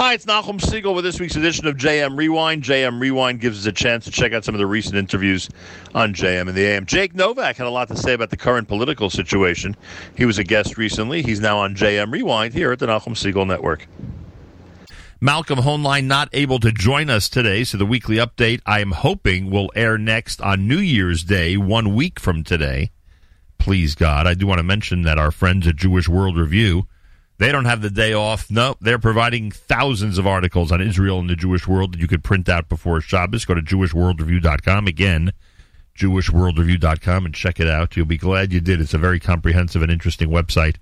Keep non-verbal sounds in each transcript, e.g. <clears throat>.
Hi, it's Nachum Segal with this week's edition of JM Rewind. JM Rewind gives us a chance to check out some of the recent interviews on JM and the AM. Jake Novak had a lot to say about the current political situation. He was a guest recently. He's now on JM Rewind here at the Nachum Segal Network. Malcolm Hoenlein not able to join us today, so the weekly update I am hoping will air next on New Year's Day, one week from today. Please God. I do want to mention that our friends at Jewish World Review they don't have the day off. No, they're providing thousands of articles on Israel and the Jewish world that you could print out before Shabbos. Go to jewishworldreview.com. Again, jewishworldreview.com and check it out. You'll be glad you did. It's a very comprehensive and interesting website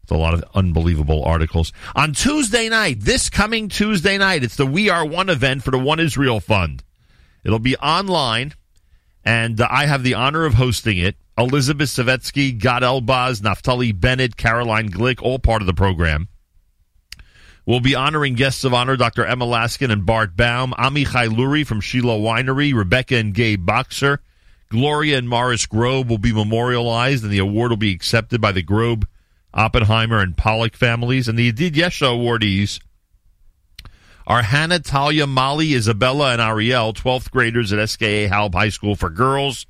with a lot of unbelievable articles. On Tuesday night, this coming Tuesday night, it's the We Are One event for the One Israel Fund. It'll be online, and uh, I have the honor of hosting it. Elizabeth Savetsky, Gad Elbaz, Naftali Bennett, Caroline Glick, all part of the program. We'll be honoring guests of honor Dr. Emma Laskin and Bart Baum, Amichai Lurie from Shiloh Winery, Rebecca and Gabe Boxer, Gloria and Morris Grobe will be memorialized, and the award will be accepted by the Grobe, Oppenheimer, and Pollock families. And the Yedid Yesha awardees are Hannah, Talia, Molly, Isabella, and Ariel, 12th graders at SKA Halb High School for Girls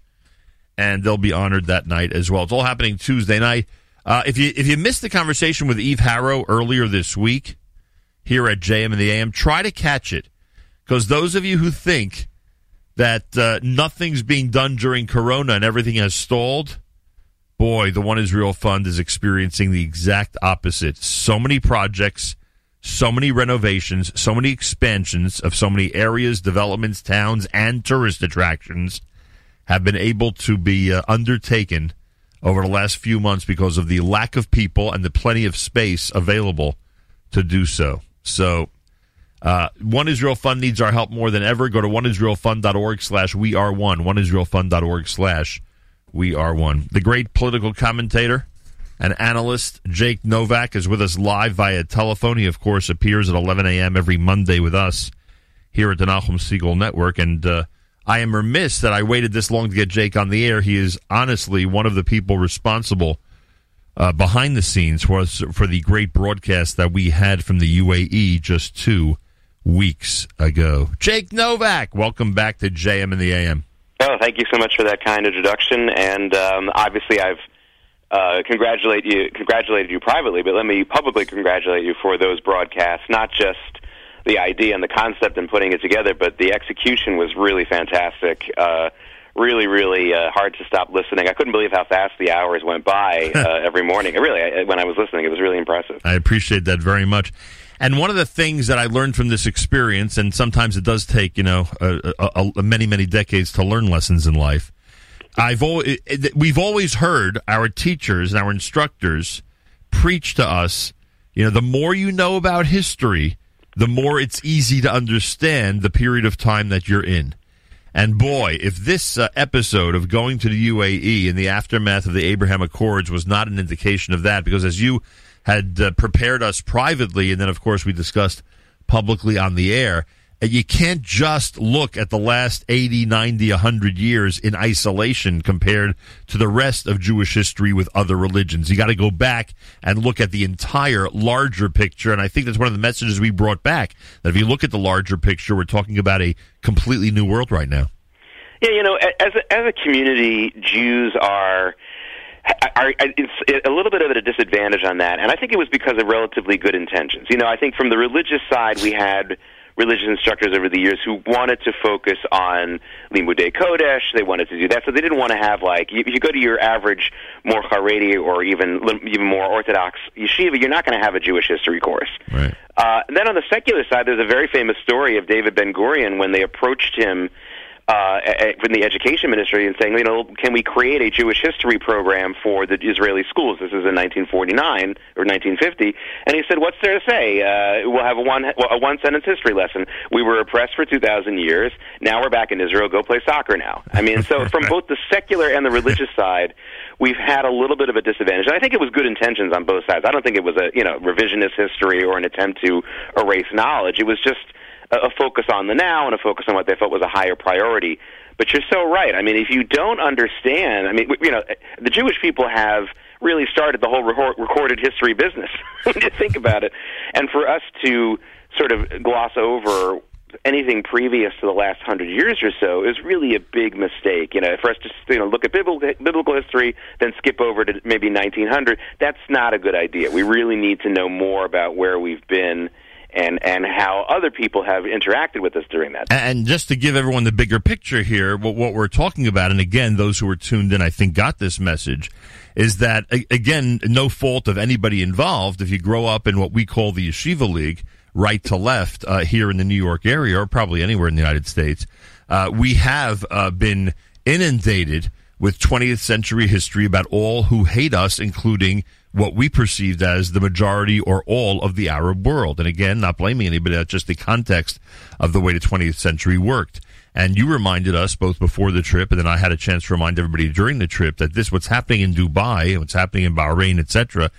and they'll be honored that night as well. It's all happening Tuesday night. Uh, if you if you missed the conversation with Eve Harow earlier this week here at JM and the AM, try to catch it because those of you who think that uh, nothing's being done during Corona and everything has stalled, boy, the One Israel Fund is experiencing the exact opposite. So many projects, so many renovations, so many expansions of so many areas, developments, towns, and tourist attractions have been able to be uh, undertaken over the last few months because of the lack of people and the plenty of space available to do so. So, uh, One Israel Fund needs our help more than ever. Go to oneisraelfund.org slash we are one. Oneisraelfund.org slash we are one. The great political commentator and analyst Jake Novak is with us live via telephone. He, of course, appears at 11 a.m. every Monday with us here at the Nachum Segal Network. And, uh, I am remiss that I waited this long to get Jake on the air. He is honestly one of the people responsible uh, behind the scenes for for the great broadcast that we had from the UAE just two weeks ago. Jake Novak, welcome back to JM and the AM. Oh, thank you so much for that kind introduction. And um, obviously, I've uh, congratulate you, congratulated you privately, but let me publicly congratulate you for those broadcasts. Not just the idea and the concept and putting it together, but the execution was really fantastic. Uh, really, really uh, hard to stop listening. I couldn't believe how fast the hours went by <laughs> uh, every morning. Really, I, when I was listening, it was really impressive. I appreciate that very much. And one of the things that I learned from this experience, and sometimes it does take you know a, a, a many many decades to learn lessons in life. I've always, we've always heard our teachers and our instructors preach to us. You know, the more you know about history, the more it's easy to understand the period of time that you're in. And boy, if this uh, episode of going to the UAE in the aftermath of the Abraham Accords was not an indication of that, because as you had uh, prepared us privately, and then of course we discussed publicly on the air, you can't just look at the last 80, 90, 100 years in isolation compared to the rest of Jewish history with other religions. You got to go back and look at the entire larger picture. And I think that's one of the messages we brought back that if you look at the larger picture, we're talking about a completely new world right now. Yeah, you know, as a, as a community, Jews are are, it's a little bit of a disadvantage on that, and I think it was because of relatively good intentions. You know, I think from the religious side, we had religious instructors over the years who wanted to focus on Limudei Kodesh. They wanted to do that, so they didn't want to have like if you go to your average more Haredi or even even more Orthodox yeshiva, you're not going to have a Jewish history course. Right. Uh, and then on the secular side, there's a very famous story of David Ben Gurion when they approached him uh, from the education ministry and saying, you know, can we create a Jewish history program for the Israeli schools? This is in 1949 or 1950, and he said, "What's there to say? Uh, we'll have a one a one sentence history lesson. We were oppressed for 2,000 years. Now we're back in Israel. Go play soccer now." I mean, so from both the secular and the religious <laughs> side, we've had a little bit of a disadvantage. And I think it was good intentions on both sides. I don't think it was a you know revisionist history or an attempt to erase knowledge. It was just a focus on the now and a focus on what they felt was a higher priority. But you're so right. I mean, if you don't understand, I mean, you know, the Jewish people have really started the whole recorded history business <laughs> when you think about it. And for us to sort of gloss over anything previous to the last hundred years or so is really a big mistake. You know, for us to you know look at biblical history, then skip over to maybe 1900, that's not a good idea. We really need to know more about where we've been and and how other people have interacted with us during that. And just to give everyone the bigger picture here, what, what we're talking about, and again, those who are tuned in, I think, got this message, is that again, no fault of anybody involved. If you grow up in what we call the yeshiva league, right to left uh, here in the New York area, or probably anywhere in the United States, uh, we have uh, been inundated with 20th century history about all who hate us, including what we perceived as the majority or all of the Arab world. And again, not blaming anybody, that's just the context of the way the 20th century worked. And you reminded us both before the trip, and then I had a chance to remind everybody during the trip that this, what's happening in Dubai, what's happening in Bahrain, etc.,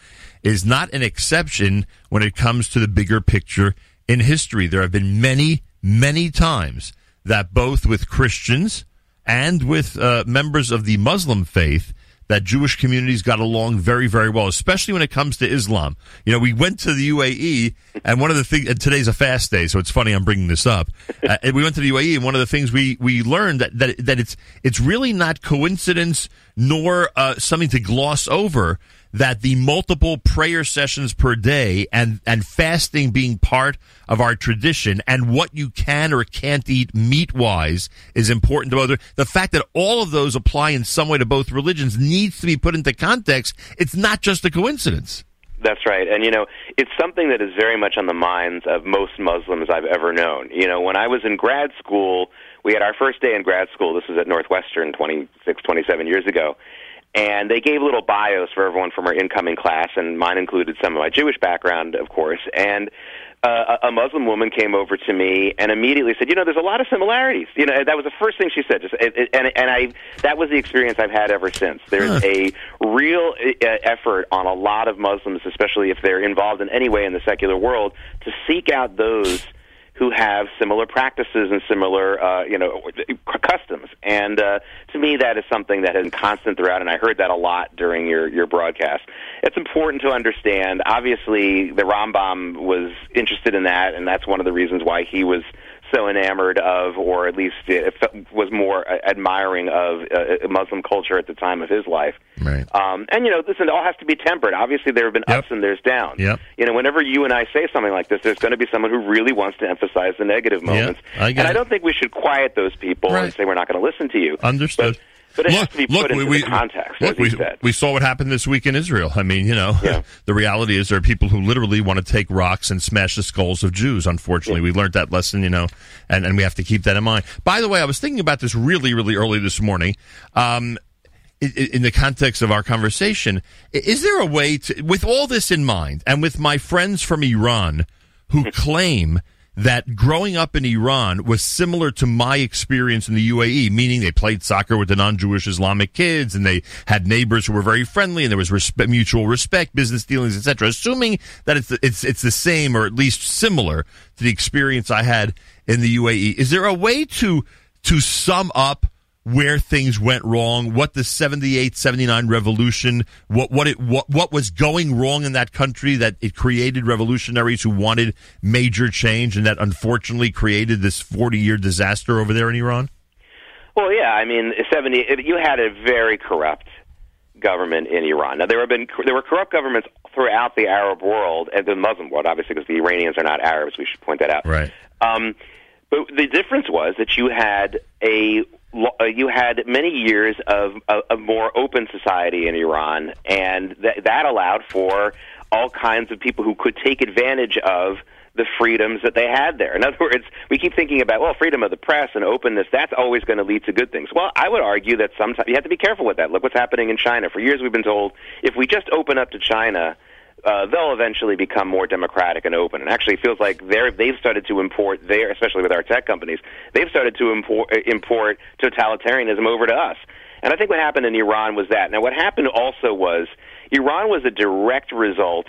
is not an exception when it comes to the bigger picture in history. There have been many, many times that both with Christians and with uh, members of the Muslim faith, that Jewish communities got along very, very well, especially when it comes to Islam. You know, we went to the UAE, and one of the things, today's a fast day, so it's funny I'm bringing this up. Uh, we went to the UAE, and one of the things we, we learned that, that, that it's, it's really not coincidence nor uh, something to gloss over that the multiple prayer sessions per day and, and fasting being part of our tradition and what you can or can't eat meat wise is important to other. The fact that all of those apply in some way to both religions needs to be put into context. It's not just a coincidence. That's right. And, you know, it's something that is very much on the minds of most Muslims I've ever known. You know, when I was in grad school, we had our first day in grad school. This was at Northwestern 26, 27 years ago and they gave little bios for everyone from our incoming class, and mine included some of my Jewish background, of course. And uh, a Muslim woman came over to me and immediately said, "You know, there's a lot of similarities." You know, that was the first thing she said. Just, it, it, and and I that was the experience I've had ever since. There's huh. a real uh, effort on a lot of Muslims, especially if they're involved in any way in the secular world, to seek out those who have similar practices and similar, uh, you know, customs. And uh, to me, that is something that has been constant throughout, and I heard that a lot during your your broadcast. It's important to understand. Obviously, the Rambam was interested in that, and that's one of the reasons why he was so enamored of, or at least was more admiring of uh, Muslim culture at the time of his life. Right. Um, and you know, listen, it all has to be tempered. Obviously, there have been yep. ups and there's downs. Yep. You know, whenever you and I say something like this, there's going to be someone who really wants to emphasize the negative moments. Yep. I and I don't think we should quiet those people right. and say we're not going to listen to you. Understood. But, but it look, has to be put look, into we, context. Look, we, we saw what happened this week in Israel. I mean, you know, yeah. <laughs> the reality is there are people who literally want to take rocks and smash the skulls of Jews. Unfortunately, yeah. we learned that lesson, you know, and, and we have to keep that in mind. By the way, I was thinking about this really, really early this morning. Um, in, in the context of our conversation, is there a way to, with all this in mind, and with my friends from Iran who <laughs> claim that growing up in Iran was similar to my experience in the UAE, meaning they played soccer with the non-Jewish Islamic kids and they had neighbors who were very friendly and there was respect, mutual respect, business dealings, etc. Assuming that it's it's it's the same or at least similar to the experience I had in the UAE. Is there a way to to sum up where things went wrong, what the 78, 79 revolution, what, what it, what, what was going wrong in that country that it created revolutionaries who wanted major change and that unfortunately created this 40 year disaster over there in Iran? Well, yeah, I mean, 70, you had a very corrupt government in Iran. Now there have been there were corrupt governments throughout the Arab world and the Muslim world, obviously, because the Iranians are not Arabs. We should point that out. Right. Um, but the difference was that you had a you had many years of a, more open society in Iran, and th- that allowed for all kinds of people who could take advantage of the freedoms that they had there. In <laughs> other words, we keep thinking about well, freedom of the press and openness. That's always going to lead to good things. Well, I would argue that sometimes you have to be careful with that. Look what's happening in China. For years, we've been told if we just open up to China uh, they'll eventually become more democratic and open. And actually, it feels like they're they've started to import their, especially with our tech companies, they've started to import import totalitarianism over to us. And I think what happened in Iran was that. Now, what happened also was Iran was a direct result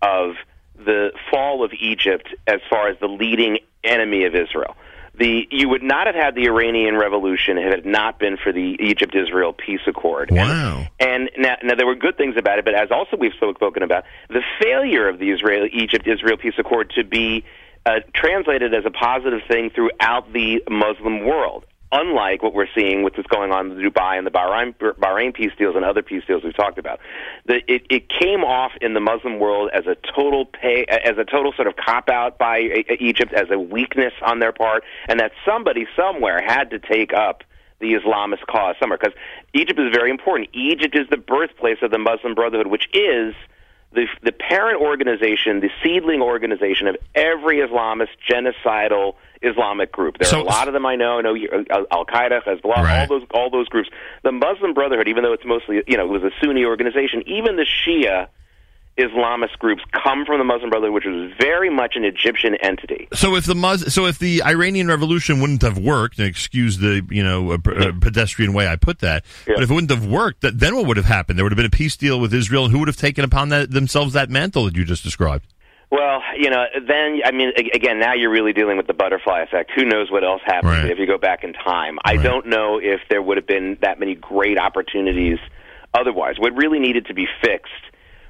of the fall of Egypt as far as the leading enemy of Israel the you would not have had the Iranian Revolution had it not been for the Egypt-Israel peace accord. Wow! And, and now, now there were good things about it, but as also we've spoken about, the failure of the Israel Egypt-Israel peace accord to be uh, translated as a positive thing throughout the Muslim world. Unlike what we're seeing with what's going on in Dubai and the Bahrain, Bahrain peace deals and other peace deals we've talked about, the, it, it came off in the Muslim world as a total pay, as a total sort of cop out by Egypt, as a weakness on their part, and that somebody somewhere had to take up the Islamist cause somewhere because Egypt is very important. Egypt is the birthplace of the Muslim Brotherhood, which is the the parent organization, the seedling organization of every Islamist genocidal Islamic group. There so, are a lot of them I know. I know uh, Al Qaeda, Hezbollah, right. all those all those groups. The Muslim Brotherhood, even though it's mostly you know it was a Sunni organization, even the Shia Islamist groups come from the Muslim Brotherhood, which was very much an Egyptian entity. So if the Mus- so if the Iranian Revolution wouldn't have worked, and excuse the you know a, a pedestrian way I put that, yeah. but if it wouldn't have worked, then what would have happened? There would have been a peace deal with Israel, and who would have taken upon that, themselves that mantle that you just described? Well, you know, then I mean, again, now you're really dealing with the butterfly effect. Who knows what else happens right. if you go back in time? Right. I don't know if there would have been that many great opportunities otherwise. What really needed to be fixed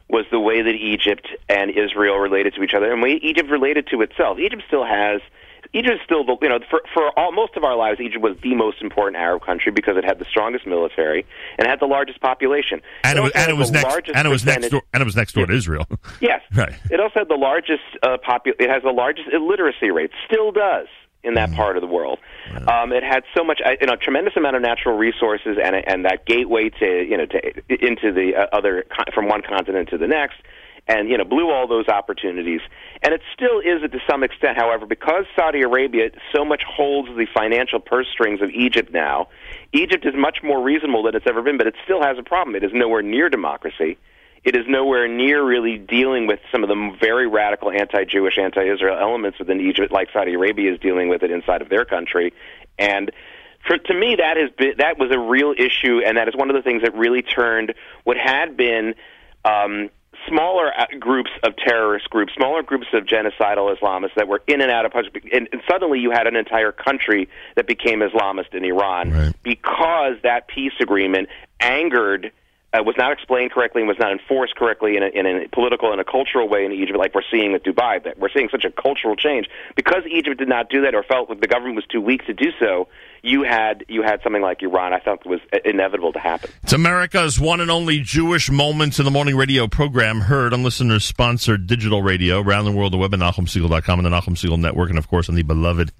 was the way that Egypt and Israel related to each other, and way Egypt related to itself. Egypt still has. Egypt is still the you know for for all, most of our lives Egypt was the most important Arab country because it had the strongest military and had the largest population. And it, was, and it was next and it was next door and it was next door to Israel. <laughs> yes, <laughs> right. It also had the largest uh, popu- It has the largest illiteracy rate. Still does in that mm. part of the world. Um, it had so much, you know, tremendous amount of natural resources, and and that gateway to you know to into the uh, other from one continent to the next, and you know blew all those opportunities. And it still is to some extent, however, because Saudi Arabia so much holds the financial purse strings of Egypt now. Egypt is much more reasonable than it's ever been, but it still has a problem. It is nowhere near democracy it is nowhere near really dealing with some of the very radical anti-Jewish, anti-Israel elements within Egypt, like Saudi Arabia is dealing with it inside of their country. And for, to me, that has been, that was a real issue, and that is one of the things that really turned what had been um, smaller uh, groups of terrorist groups, smaller groups of genocidal Islamists that were in and out of and, and suddenly you had an entire country that became Islamist in Iran right. because that peace agreement angered uh, was not explained correctly and was not enforced correctly in a, in a political and a cultural way in Egypt, like we're seeing with Dubai. That we're seeing such a cultural change because Egypt did not do that or felt like the government was too weak to do so. You had you had something like Iran. I thought was inevitable to happen. It's America's one and only Jewish Moments in the Morning radio program, heard on listeners sponsored digital radio around the world. The web at NachumSegal.com and the Nachum Segal Network, and of course on the beloved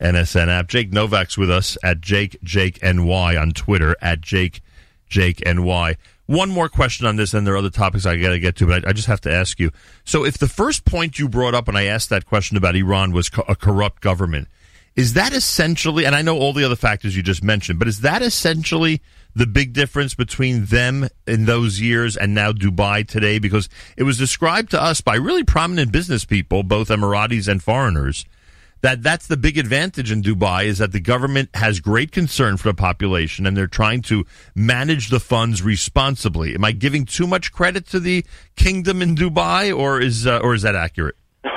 NSN app. Jake Novak's with us at Jake Jake NY on Twitter at Jake Jake NY. One more question on this, and there are other topics I got to get to, but I, I, just have to ask you. So, if the first point you brought up and I asked that question about Iran was co- a corrupt government, is that essentially, and I know all the other factors you just mentioned, but is that essentially the big difference between them in those years and now Dubai today? Because it was described to us by really prominent business people, both Emiratis and foreigners, that that's the big advantage in Dubai is that the government has great concern for the population and they're trying to manage the funds responsibly. Am I giving too much credit to the kingdom in Dubai, or is uh, or is that accurate?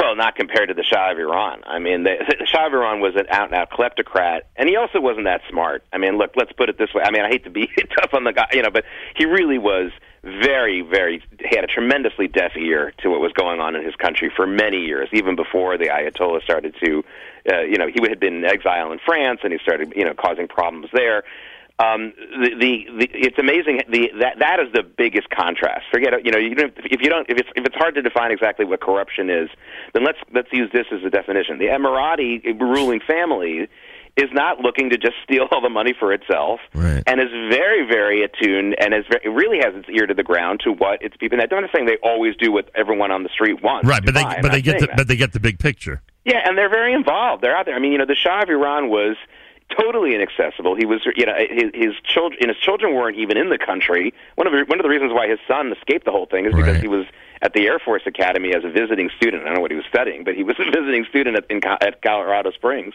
Well, not compared to the Shah of Iran. I mean, the, the Shah of Iran was an out-and-out kleptocrat, and he also wasn't that smart. I mean, look, let's put it this way. I mean, I hate to be <laughs> tough on the guy, you know, but he really was very, very, he had a tremendously deaf ear to what was going on in his country for many years, even before the Ayatollah started to, uh, you know, he had been in exile in France and he started, you know, causing problems there. Um, the, the, the it's amazing the that that is the biggest contrast. Forget it, you know you don't, if you don't if it's if it's hard to define exactly what corruption is, then let's let's use this as a definition. The Emirati ruling family is not looking to just steal all the money for itself, right. and is very, very attuned and is very, really has its ear to the ground to what its people. And I'm not saying they always do what everyone on the street wants. Right, but they but they get the, but they get the big picture. Yeah, and they're very involved. They're out there. I mean, you know, the Shah of Iran was totally inaccessible. He was, you know, his, his children, and his children weren't even in the country. One of the one of the reasons why his son escaped the whole thing is because right. he was at the Air Force Academy as a visiting student. I don't know what he was studying, but he was a <laughs> visiting student at, in, at Colorado Springs.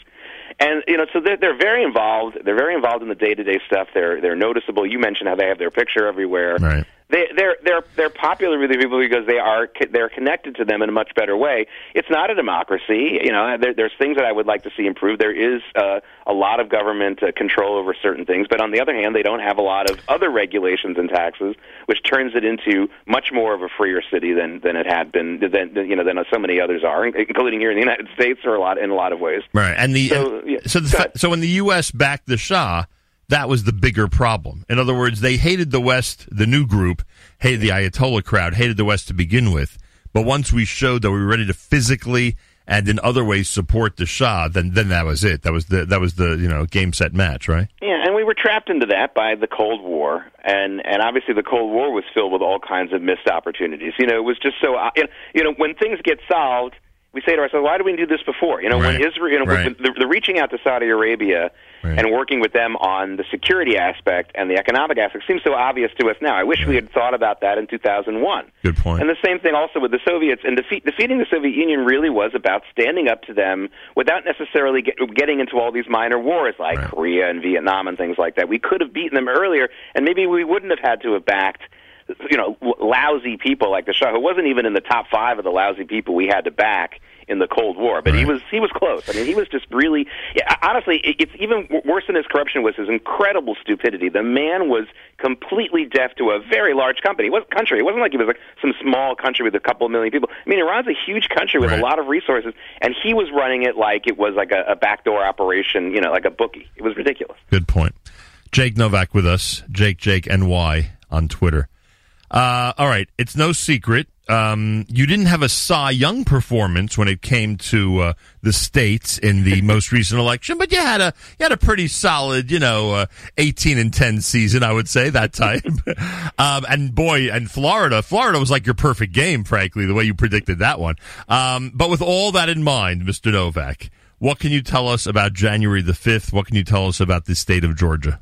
And you know, so they're, they're very involved. They're very involved in the day-to-day stuff. They're they're noticeable. You mentioned how they have their picture everywhere. Right. They, they're they're they're popular with the people because they are they're connected to them in a much better way. It's not a democracy, you know. There, there's things that I would like to see improved. There is uh, a lot of government uh, control over certain things, but on the other hand, they don't have a lot of other regulations and taxes, which turns it into much more of a freer city than than it had been than, than you know than so many others are, including here in the United States, or a lot in a lot of ways. Right, and the so and, yeah, so, the, so when the U.S. backed the Shah that was the bigger problem. In other words, they hated the West, the new group, hated the Ayatollah crowd, hated the West to begin with. But once we showed that we were ready to physically and in other ways support the Shah, then then that was it. That was the that was the you know game set match, right? Yeah, and we were trapped into that by the Cold War, and and obviously the Cold War was filled with all kinds of missed opportunities. You know, it was just so uh, you know when things get solved, we say to ourselves, why did we do this before? You know, right. when Israel, you know, right. the, the reaching out to Saudi Arabia right. and working with them on the security aspect and the economic aspect seems so obvious to us now. I wish we had thought about that in 2001. Good point. And the same thing also with the Soviets. And defeat, defeating the Soviet Union really was about standing up to them without necessarily get, getting into all these minor wars like. Korea and Vietnam and things like that. We could have beaten them earlier, and maybe we wouldn't have had to have backed you know, lousy people like the Shah, who wasn't even in the top five of the lousy people we had to back in the Cold War, but right. he was he was close. I mean, he was just really yeah, honestly. It's even worse than his corruption was his incredible stupidity. The man was completely deaf to a very large company. It was country. It wasn't like he was like some small country with a couple of million people. I mean, Iran's a huge country with right. a lot of resources, and he was running it like it was like a, a backdoor operation. You know, like a bookie. It was ridiculous. Good point. Jake Novak with us. Jake Jake NY on Twitter. Uh, all right, it's no secret um, you didn't have a Cy Young performance when it came to uh, the states in the <laughs> most recent election, but you had a you had a pretty solid, you know, uh, eighteen and ten season, I would say that time. <laughs> um, and boy, and Florida, Florida was like your perfect game, frankly, the way you predicted that one. Um, but with all that in mind, Mr. Novak, what can you tell us about January the fifth? What can you tell us about the state of Georgia?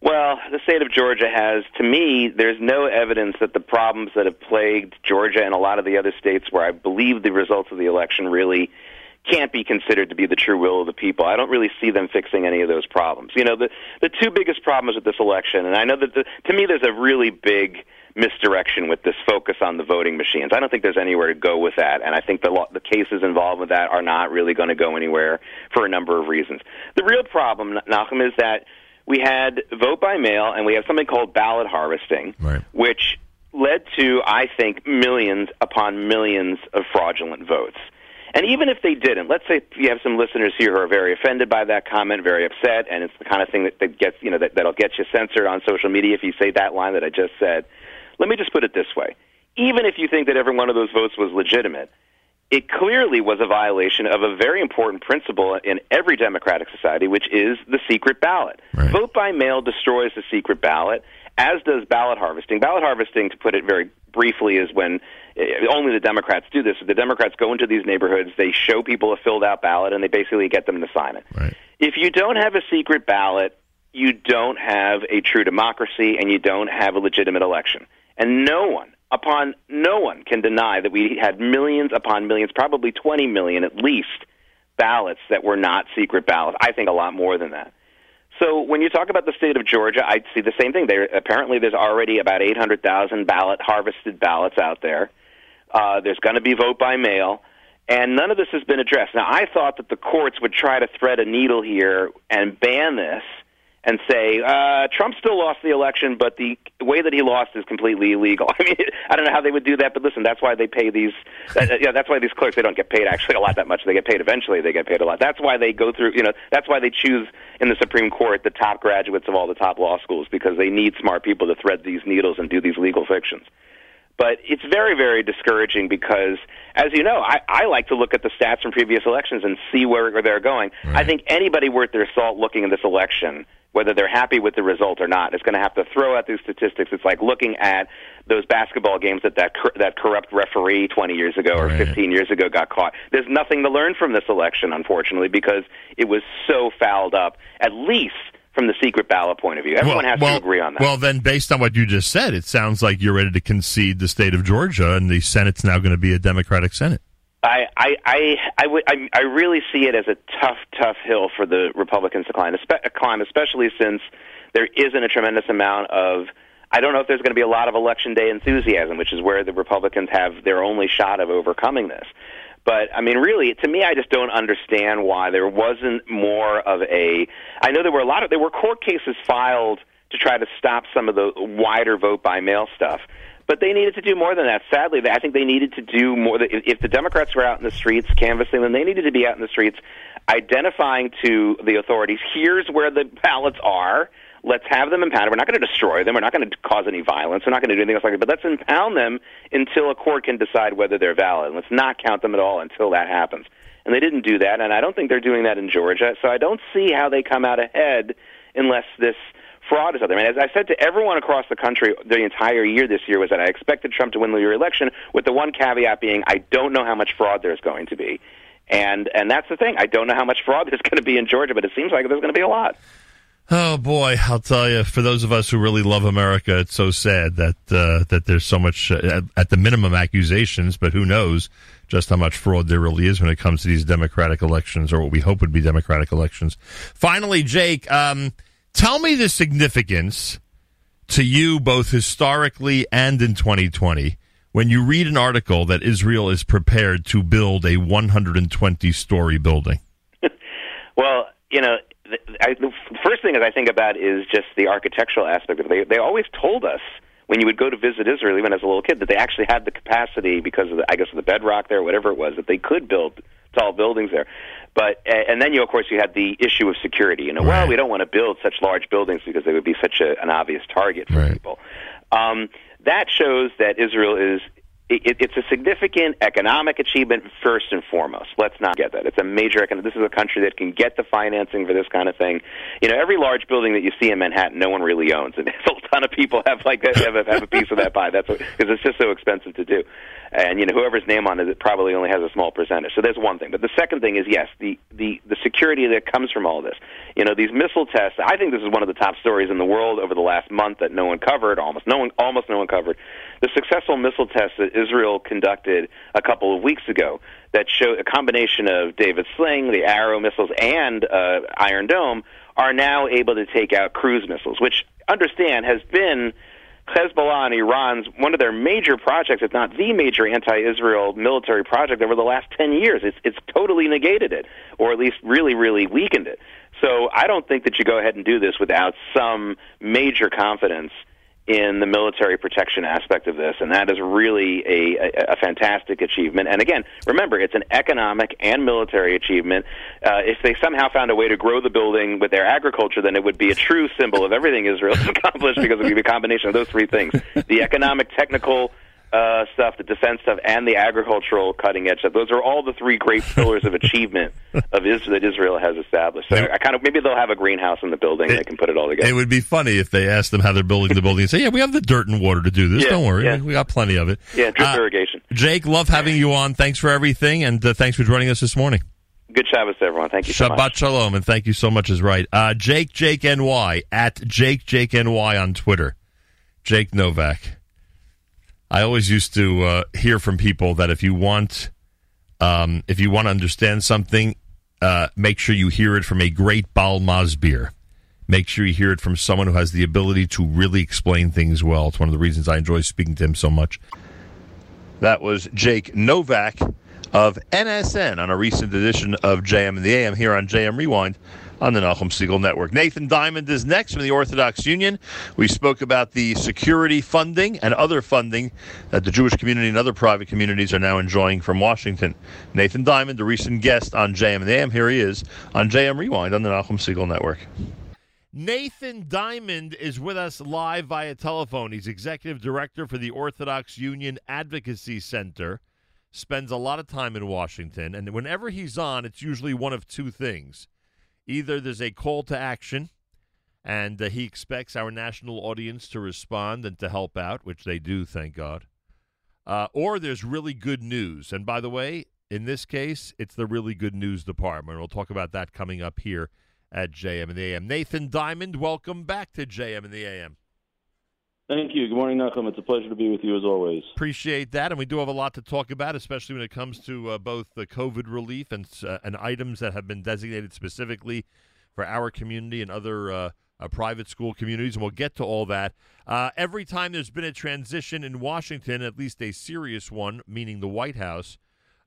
Well, the state of Georgia has, to me, there's no evidence that the problems that have plagued Georgia and a lot of the other states where I believe the results of the election really can't be considered to be the true will of the people. I don't really see them fixing any of those problems. You know, the the two biggest problems with this election, and I know that the, to me there's a really big misdirection with this focus on the voting machines. I don't think there's anywhere to go with that, and I think the the cases involved with that are not really going to go anywhere for a number of reasons. The real problem, Nachum, is that we had vote by mail, and we have something called ballot harvesting, right. which led to, I think, millions upon millions of fraudulent votes. And even if they didn't, let's say you have some listeners here who are very offended by that comment, very upset, and it's the kind of thing that, that gets you know that, that'll get you censored on social media if you say that line that I just said. Let me just put it this way: even if you think that every one of those votes was legitimate, it clearly was a violation of a very important principle in every democratic society, which is the secret ballot. Right. Vote by mail destroys the secret ballot, as does ballot harvesting. Ballot harvesting, to put it very briefly, is when eh, only the Democrats do this. The Democrats go into these neighborhoods, they show people a filled out ballot, and they basically get them to sign it. Right. If you don't have a secret ballot, you don't have a true democracy, and you don't have a legitimate election. And no one upon no one can deny that we had millions upon millions, probably 20 million at least, ballots that were not secret ballots. I think a lot more than that. So when you talk about the state of Georgia, I see the same thing. There apparently there's already about 800,000 ballot harvested ballots out there. Uh, there's going to be vote by mail, and none of this has been addressed. Now I thought that the courts would try to thread a needle here and ban this and say uh, Trump still lost the election, but the way that he lost is completely illegal. <laughs> I mean, I don't know how they would do that, but listen, that's why they pay these. Uh, yeah, that's why these clerks they don't get paid actually a lot that much. They get paid eventually. They get paid a lot. That's why they go through. You know, that's why they choose in the Supreme Court the top graduates of all the top law schools because they need smart people to thread these needles and do these legal fictions. But it's very, very discouraging because, as you know, I, I like to look at the stats from previous elections and see where they're going. Right. I think anybody worth their salt looking at this election whether they're happy with the result or not, It's going to have to throw out these statistics. It's like looking at those basketball games that that, that corrupt referee 20 years ago or 15 years ago got caught. There's nothing to learn from this election, unfortunately, because it was so fouled up. At least from the secret ballot point of view. Everyone well, has well, to agree on that. Well, then, based on what you just said, it sounds like you're ready to concede the state of Georgia, and the Senate's now going to be a Democratic Senate. I I I I, I, I really see it as a tough, tough hill for the Republicans to climb, uh, climb, especially since there isn't a tremendous amount of I don't know if there's going to be a lot of election day enthusiasm, which is where the Republicans have their only shot of overcoming this. But I mean, really, to me, I just don't understand why there wasn't more of a. I know there were a lot of there were court cases filed to try to stop some of the wider vote by mail stuff. But they needed to do more than that. Sadly, I think they needed to do more. If the Democrats were out in the streets canvassing, then they needed to be out in the streets identifying to the authorities, here's where the ballots are. Let's have them impounded. We're not going to destroy them. We're not going to cause any violence. We're not going to do anything else like that. But let's impound them until a court can decide whether they're valid. Let's not count them at all until that happens. And they didn't do that, and I don't think they're doing that in Georgia. So I don't see how they come out ahead unless this fraud is out there. And as I said to everyone across the country the entire year this year was that I expected Trump to win the election, with the one caveat being I don't know how much fraud there's going to be. And and that's the thing. I don't know how much fraud <laughs> there's going to be in Georgia, but it seems like there's going to be a lot. Oh boy, I'll tell you. For those of us who really love America, it's so sad that uh, that there's so much, uh, at the minimum, accusations. But who knows just how much fraud there really is when it comes to these Democratic elections, or what we hope would be Democratic elections. Finally, Jake, um, Tell me the significance to you, both historically and in 2020, when you read an article that Israel is prepared to build a 120 story building. <laughs> well, you know, the, I, the first thing that I think about is just the architectural aspect of it. They, they always told us when you would go to visit Israel, even as a little kid, that they actually had the capacity because of the, I guess, of the bedrock there, whatever it was, that they could build tall buildings there. But and then you of course you had the issue of security. You know, right. well we don't want to build such large buildings because they would be such a, an obvious target for right. people. Um, that shows that Israel is it, it's a significant economic achievement first and foremost. Let's not get that. It's a major economic. This is a country that can get the financing for this kind of thing. You know, every large building that you see in Manhattan, no one really owns, and <laughs> a ton of people have like have a, have a piece of that pie. That's because it's just so expensive to do and you know whoever's name on it, it probably only has a small percentage. So there's one thing. But the second thing is yes, the the the security that comes from all this. You know, these missile tests. I think this is one of the top stories in the world over the last month that no one covered, almost no one, almost no one covered. The successful missile tests that Israel conducted a couple of weeks ago that show a combination of David's Sling, the Arrow missiles, and uh, Iron Dome are now able to take out cruise missiles, which understand has been Hezbollah and Iran's one of their major projects, if not the major anti-Israel military project over the last 10 years. It's it's totally negated it, or at least really, really weakened it. So I don't think that you go ahead and do this without some major confidence in the military protection aspect of this, and that is really a, a, a fantastic achievement. And again, remember, it's an economic and military achievement. Uh, if they somehow found a way to grow the building with their agriculture, then it would be a true symbol of everything Israel has <laughs> accomplished because it would be a combination of those three things: the economic, technical, uh, stuff, the defense stuff, and the agricultural cutting edge stuff. Those are all the three great <laughs> pillars of achievement of Israel that Israel has established. So I kind of maybe they'll have a greenhouse in the building. It, they can put it all together. It would be funny if they asked them how they're building the building and say, "Yeah, we have the dirt and water to do this. Yeah, Don't worry, yeah. we got plenty of it." Yeah, drip uh, irrigation. Jake, love having you on. Thanks for everything, and uh, thanks for joining us this morning. Good Shabbos, everyone. Thank you Shabbat much. Shalom, and thank you so much is right. Uh, Jake, Jake NY, at Jake, Jake NY on Twitter. Jake Novak. I always used to uh, hear from people that if you want, um, if you want to understand something, uh, make sure you hear it from a great Baal Masbir. Make sure you hear it from someone who has the ability to really explain things well. It's one of the reasons I enjoy speaking to him so much. That was Jake Novak of NSN on a recent edition of JM and the AM here on JM Rewind on the Nachum Segal Network. Nathan Diament is next from the Orthodox Union. We spoke about the security funding and other funding that the Jewish community and other private communities are now enjoying from Washington. Nathan Diament, the recent guest on JM and AM, here he is on JM Rewind on the Nachum Segal Network. Nathan Diament is with us live via telephone. He's executive director for the Orthodox Union Advocacy Center. Spends a lot of time in Washington, and whenever he's on, it's usually one of two things Either there's a call to action, and uh, he expects our national audience to respond and to help out, which they do, thank God. Uh, or there's really good news. And by the way, in this case, it's the really good news department. We'll talk about that coming up here at JM and the AM. Nathan Diament, welcome back to JM and the AM. Thank you. Good morning, Nachum. It's a pleasure to be with you as always. Appreciate that, and we do have a lot to talk about, especially when it comes to uh, both the COVID relief and uh, and items that have been designated specifically for our community and other uh, uh, private school communities, and we'll get to all that. Uh, every time there's been a transition in Washington, at least a serious one, meaning the White House,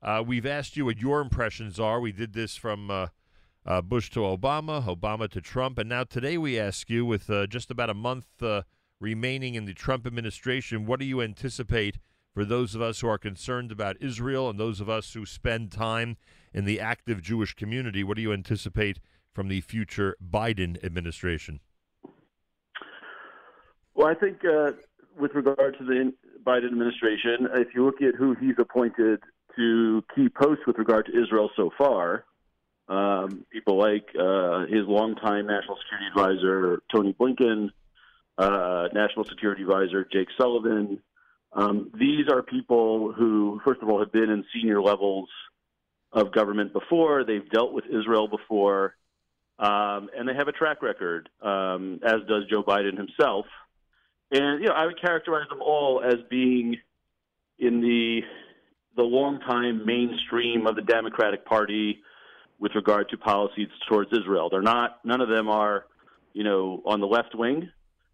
uh, we've asked you what your impressions are. We did this from Bush to Obama, Obama to Trump, and now today we ask you, with just about a month remaining in the Trump administration, what do you anticipate? For those of us who are concerned about Israel and those of us who spend time in the active Jewish community, what do you anticipate from the future Biden administration? Well, I think uh, with regard to the Biden administration, if you look at who he's appointed to key posts with regard to Israel so far, um, people like uh, his longtime national security advisor Tony Blinken, uh, national security advisor Jake Sullivan. Um, these are people who, first of all, have been in senior levels of government before. They've dealt with Israel before. Um, and they have a track record, um, as does Joe Biden himself. And you know, I would characterize them all as being in the the longtime mainstream of the Democratic Party with regard to policies towards Israel. They're not. None of them are, you know, on the left wing.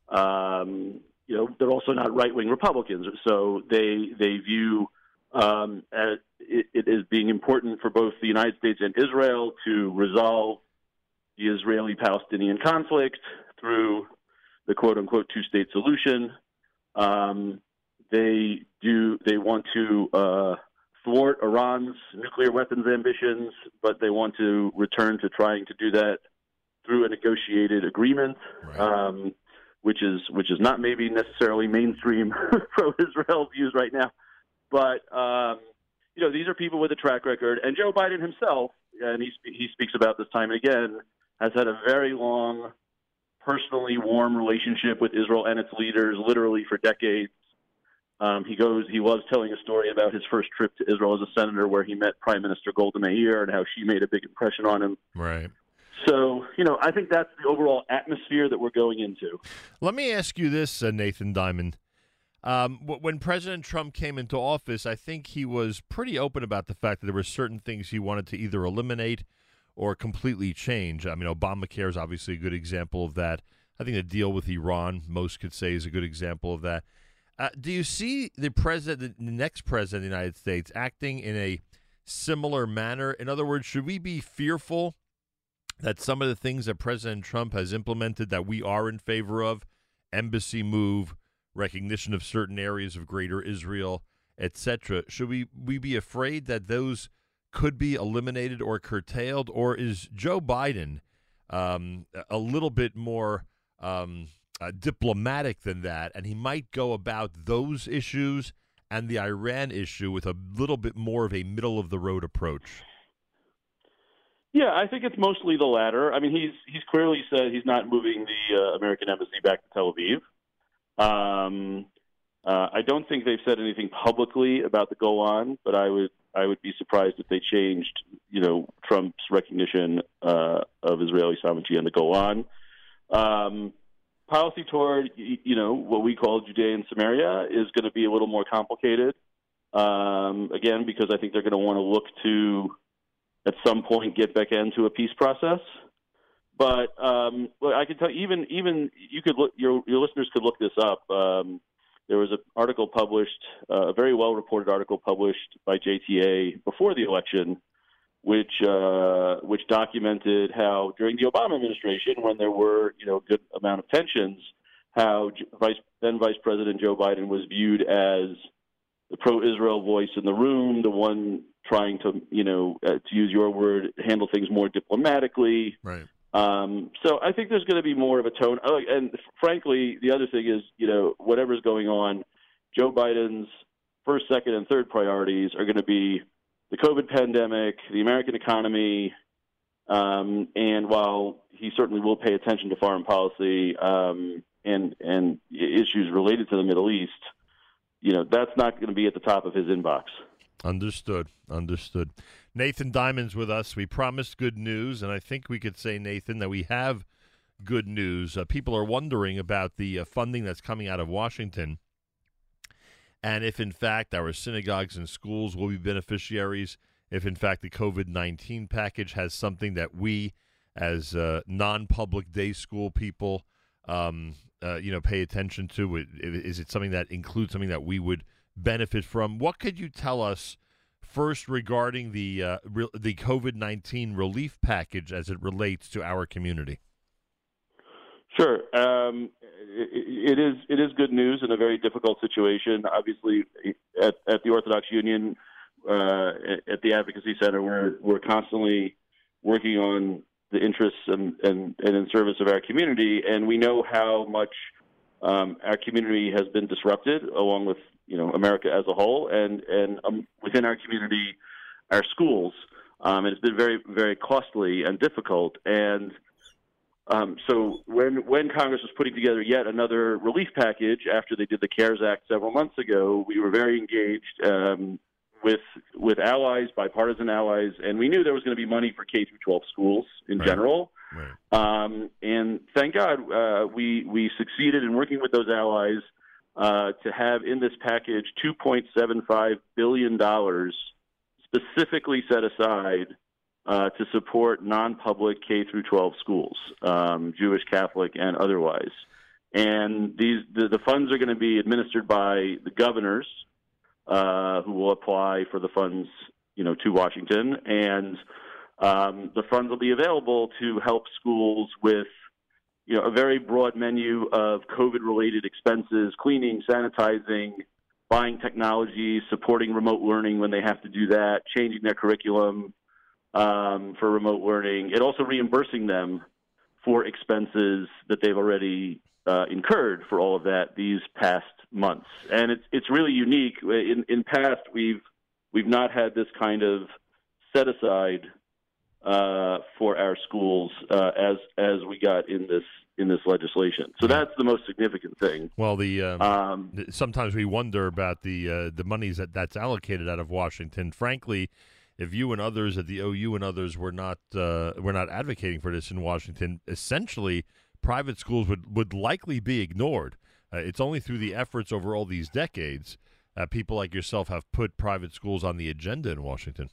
Um, you know, they're also not right wing Republicans. So they they view um, as it, it is being important for both the United States and Israel to resolve the Israeli Palestinian conflict through the quote unquote two state solution. Um, they do they want to uh, thwart Iran's nuclear weapons ambitions, but they want to return to trying to do that through a negotiated agreement, right. um, which is which is not maybe necessarily mainstream <laughs> pro Israel views right now. But um, you know, these are people with a track record, and Joe Biden himself, and he he speaks about this time and again has had a very long, personally warm relationship with Israel and its leaders, literally for decades. Um, he goes. He was telling a story about his first trip to Israel as a senator, where he met Prime Minister Golda Meir and how she made a big impression on him. Right. So, you know, I think that's the overall atmosphere that we're going into. Let me ask you this, uh, Nathan Diament. Um, when President Trump came into office, I think he was pretty open about the fact that there were certain things he wanted to either eliminate or completely change. I mean, Obamacare is obviously a good example of that. I think the deal with Iran, most could say, is a good example of that. Uh, do you see the president, the next president of the United States, acting in a similar manner? In other words, should we be fearful that some of the things that President Trump has implemented that we are in favor of, embassy move, recognition of certain areas of Greater Israel, etc., should we we be afraid that those could be eliminated or curtailed, or is Joe Biden um, a little bit more um, uh, diplomatic than that, and he might go about those issues and the Iran issue with a little bit more of a middle of the road approach? Yeah, I think it's mostly the latter. I mean, he's he's clearly said he's not moving the uh, American embassy back to Tel Aviv. Um, uh, I don't think they've said anything publicly about the Golan, but I would I would be surprised if they changed, you know, Trump's recognition uh, of Israeli sovereignty on the Golan. Um, policy toward, you know, what we call Judea and Samaria is going to be a little more complicated. Um, again, because I think they're going to want to look to, at some point, get back into a peace process. But um, I can tell even even you could look your your listeners could look this up. Um, there was an article published, uh, a very well reported article published by JTA before the election, which uh, which documented how during the Obama administration, when there were you know a good amount of tensions, how Vice then Vice President Joe Biden was viewed as the pro-Israel voice in the room, the one trying to you know uh, to use your word handle things more diplomatically, right. Um, so I think there's going to be more of a tone. Oh, and frankly, the other thing is, you know, whatever's going on, Joe Biden's first, second, and third priorities are going to be the COVID pandemic, the American economy, um, and while he certainly will pay attention to foreign policy um, and and issues related to the Middle East, you know, that's not going to be at the top of his inbox. Understood. Understood. Nathan Diament's with us. We promised good news, and I think we could say, Nathan, that we have good news. Uh, people are wondering about the uh, funding that's coming out of Washington, and if in fact our synagogues and schools will be beneficiaries. If in fact the COVID 19 package has something that we as uh, non-public day school people, um, uh, you know, pay attention to? Is it something that includes something that we would benefit from? What could you tell us first regarding the uh, re- the COVID nineteen relief package as it relates to our community? Sure. Um, it, it is it is good news in a very difficult situation. Obviously, at, at the Orthodox Union, uh, at the Advocacy Center, we're we're constantly working on the interests and, and, and in service of our community, and we know how much um, our community has been disrupted, along with you know America as a whole, and and um, within our community, our schools. Um, and it's been very very costly and difficult, and um, so when when Congress was putting together yet another relief package after they did the CARES Act several months ago, we were very engaged um, with with allies, bipartisan allies, and we knew there was going to be money for K through 12 schools in right. general. Right. Um, and thank God uh, we we succeeded in working with those allies uh, to have in this package 2.75 billion dollars specifically set aside uh, to support non-public K through 12 schools, um, Jewish, Catholic, and otherwise. And these the, the funds are going to be administered by the governors, uh, who will apply for the funds, you know, to Washington, and um, the funds will be available to help schools with, you know, a very broad menu of COVID-related expenses: cleaning, sanitizing, buying technology, supporting remote learning when they have to do that, changing their curriculum um, for remote learning, and also reimbursing them for expenses that they've already uh, incurred for all of that these past months. And it's it's really unique. In in past, we've we've not had this kind of set aside uh, for our schools uh, as as we got in this in this legislation. So that's the most significant thing. Well, the um, um, sometimes we wonder about the uh, the monies that that's allocated out of Washington. Frankly, if you and others at the OU and others were not uh, were not advocating for this in Washington, essentially private schools would would likely be ignored. Uh, it's only through the efforts over all these decades uh, people like yourself have put private schools on the agenda in Washington.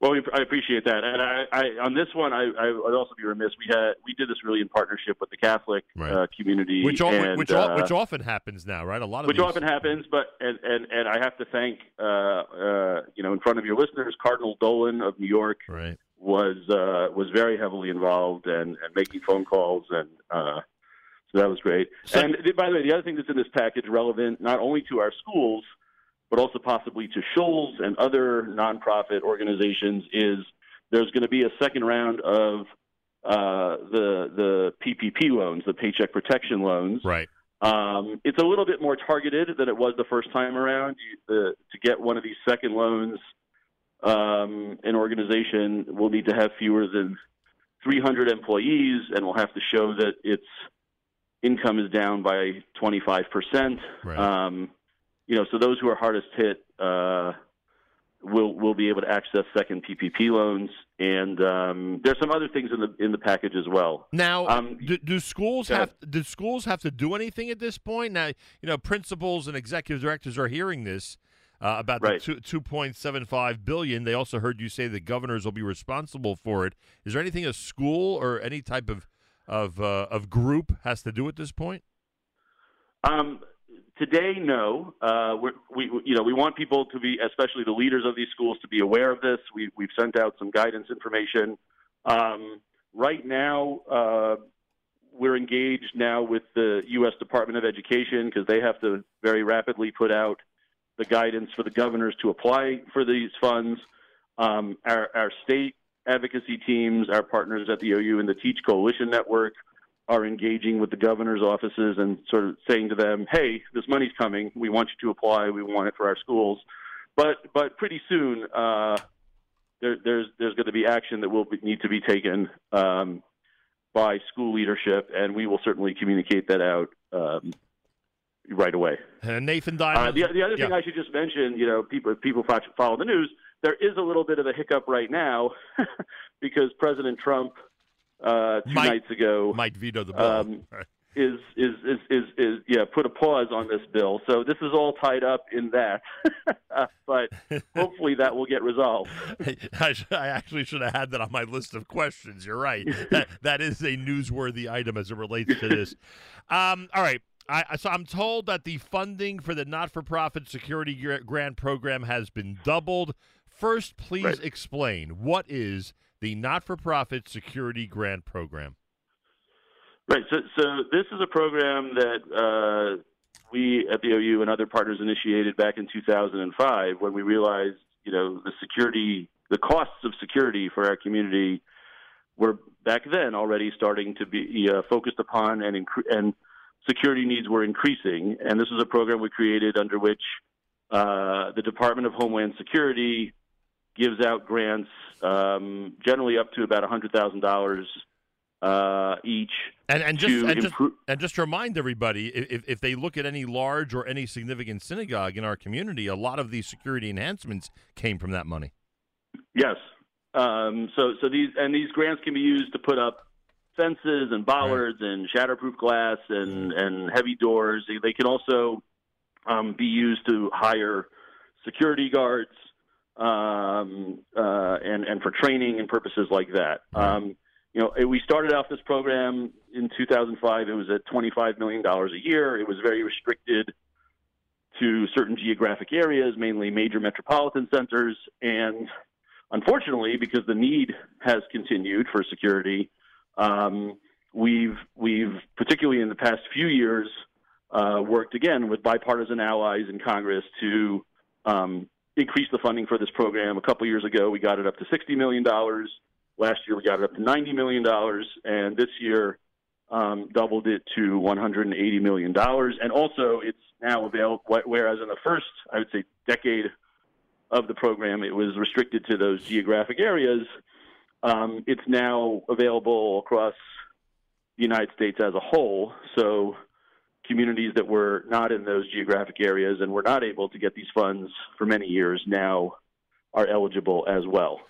Well, I appreciate that, and I, I on this one, I, I, would also be remiss. We had we did this really in partnership with the Catholic right. uh, community, which and, which, uh, which often happens now, right? A lot of which these... often happens, but and, and and I have to thank uh, uh, you know in front of your listeners, Cardinal Dolan of New York, right. Was uh, was very heavily involved and, and making phone calls, and uh, so that was great. So, and by the way, the other thing that's in this package relevant not only to our schools but also possibly to shuls and other nonprofit organizations, is there's going to be a second round of uh, the the PPP loans, the Paycheck Protection loans. Right. Um, it's a little bit more targeted than it was the first time around. You, the, to get one of these second loans, um, an organization will need to have fewer than 300 employees, and will have to show that its income is down by 25 percent. Right. Um, you know, so those who are hardest hit uh, will will be able to access second PPP loans, and um, there's some other things in the in the package as well. Now, um, do, do, schools have do schools have to do anything at this point? Now, you know, principals and executive directors are hearing this. Uh, about the two point seven five billion. They also heard you say the governors will be responsible for it. Is there anything a school or any type of of uh, of group has to do at this point? Um, Today, no. Uh, we, you know, we want people to be, especially the leaders of these schools, to be aware of this. We, we've sent out some guidance information. Um, right now, uh, we're engaged now with the U.S. Department of Education because they have to very rapidly put out the guidance for the governors to apply for these funds. Um, our, our state advocacy teams, our partners at the OU and the Teach Coalition Network, are engaging with the governor's offices and sort of saying to them, "Hey, this money's coming. We want you to apply. We want it for our schools." But but pretty soon, uh, there, there's there's going to be action that will be, need to be taken um, by school leadership, and we will certainly communicate that out um, right away. And Nathan Diament. Uh, the, the other thing I should just mention, you know, people people follow the news. There is a little bit of a hiccup right now <laughs> because President Trump uh, two might, nights ago. Might veto the bill. Um, <laughs> is, is is is is yeah put a pause on this bill. So this is all tied up in that, <laughs> but hopefully that will get resolved. I, I, actually should have had that on my list of questions. You're right. that, that is a newsworthy item as it relates to this. Um, all right. I, so I'm told that the funding for the not-for-profit security grant program has been doubled. First, please right. explain what is the not-for-profit security grant program. Right. So, so this is a program that uh, we at the OU and other partners initiated back in 2005 when we realized, you know, the security, the costs of security for our community were back then already starting to be uh, focused upon and incre- and security needs were increasing. And this was a program we created under which uh, the Department of Homeland Security gives out grants, um, generally up to about $100,000 uh, each. And, and just and just, and just to remind everybody, if, if they look at any large or any significant synagogue in our community, a lot of these security enhancements came from that money. Yes. Um, so so these and these grants can be used to put up fences and bollards right. and shatterproof glass and and heavy doors. They can also um, be used to hire security guards um, uh, and and for training and purposes like that. Um, you know, we started off this program in 2005. It was at 25 million dollars a year. It was very restricted to certain geographic areas, mainly major metropolitan centers, and unfortunately, because the need has continued for security, um, we've we've particularly in the past few years uh, worked again with bipartisan allies in Congress to um, increase the funding for this program. A couple years ago, we got it up to sixty million dollars. Last year, we got it up to ninety million dollars, and this year um, doubled it to one hundred and eighty million dollars. And also, it's now available. Whereas in the first, I would say, decade of the program, it was restricted to those geographic areas. Um, it's now available across the United States as a whole. So communities that were not in those geographic areas and were not able to get these funds for many years now are eligible as well.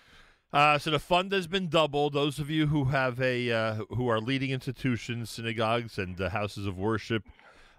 Uh, so the fund has been doubled. Those of you who have a uh, who are leading institutions, synagogues, and uh, houses of worship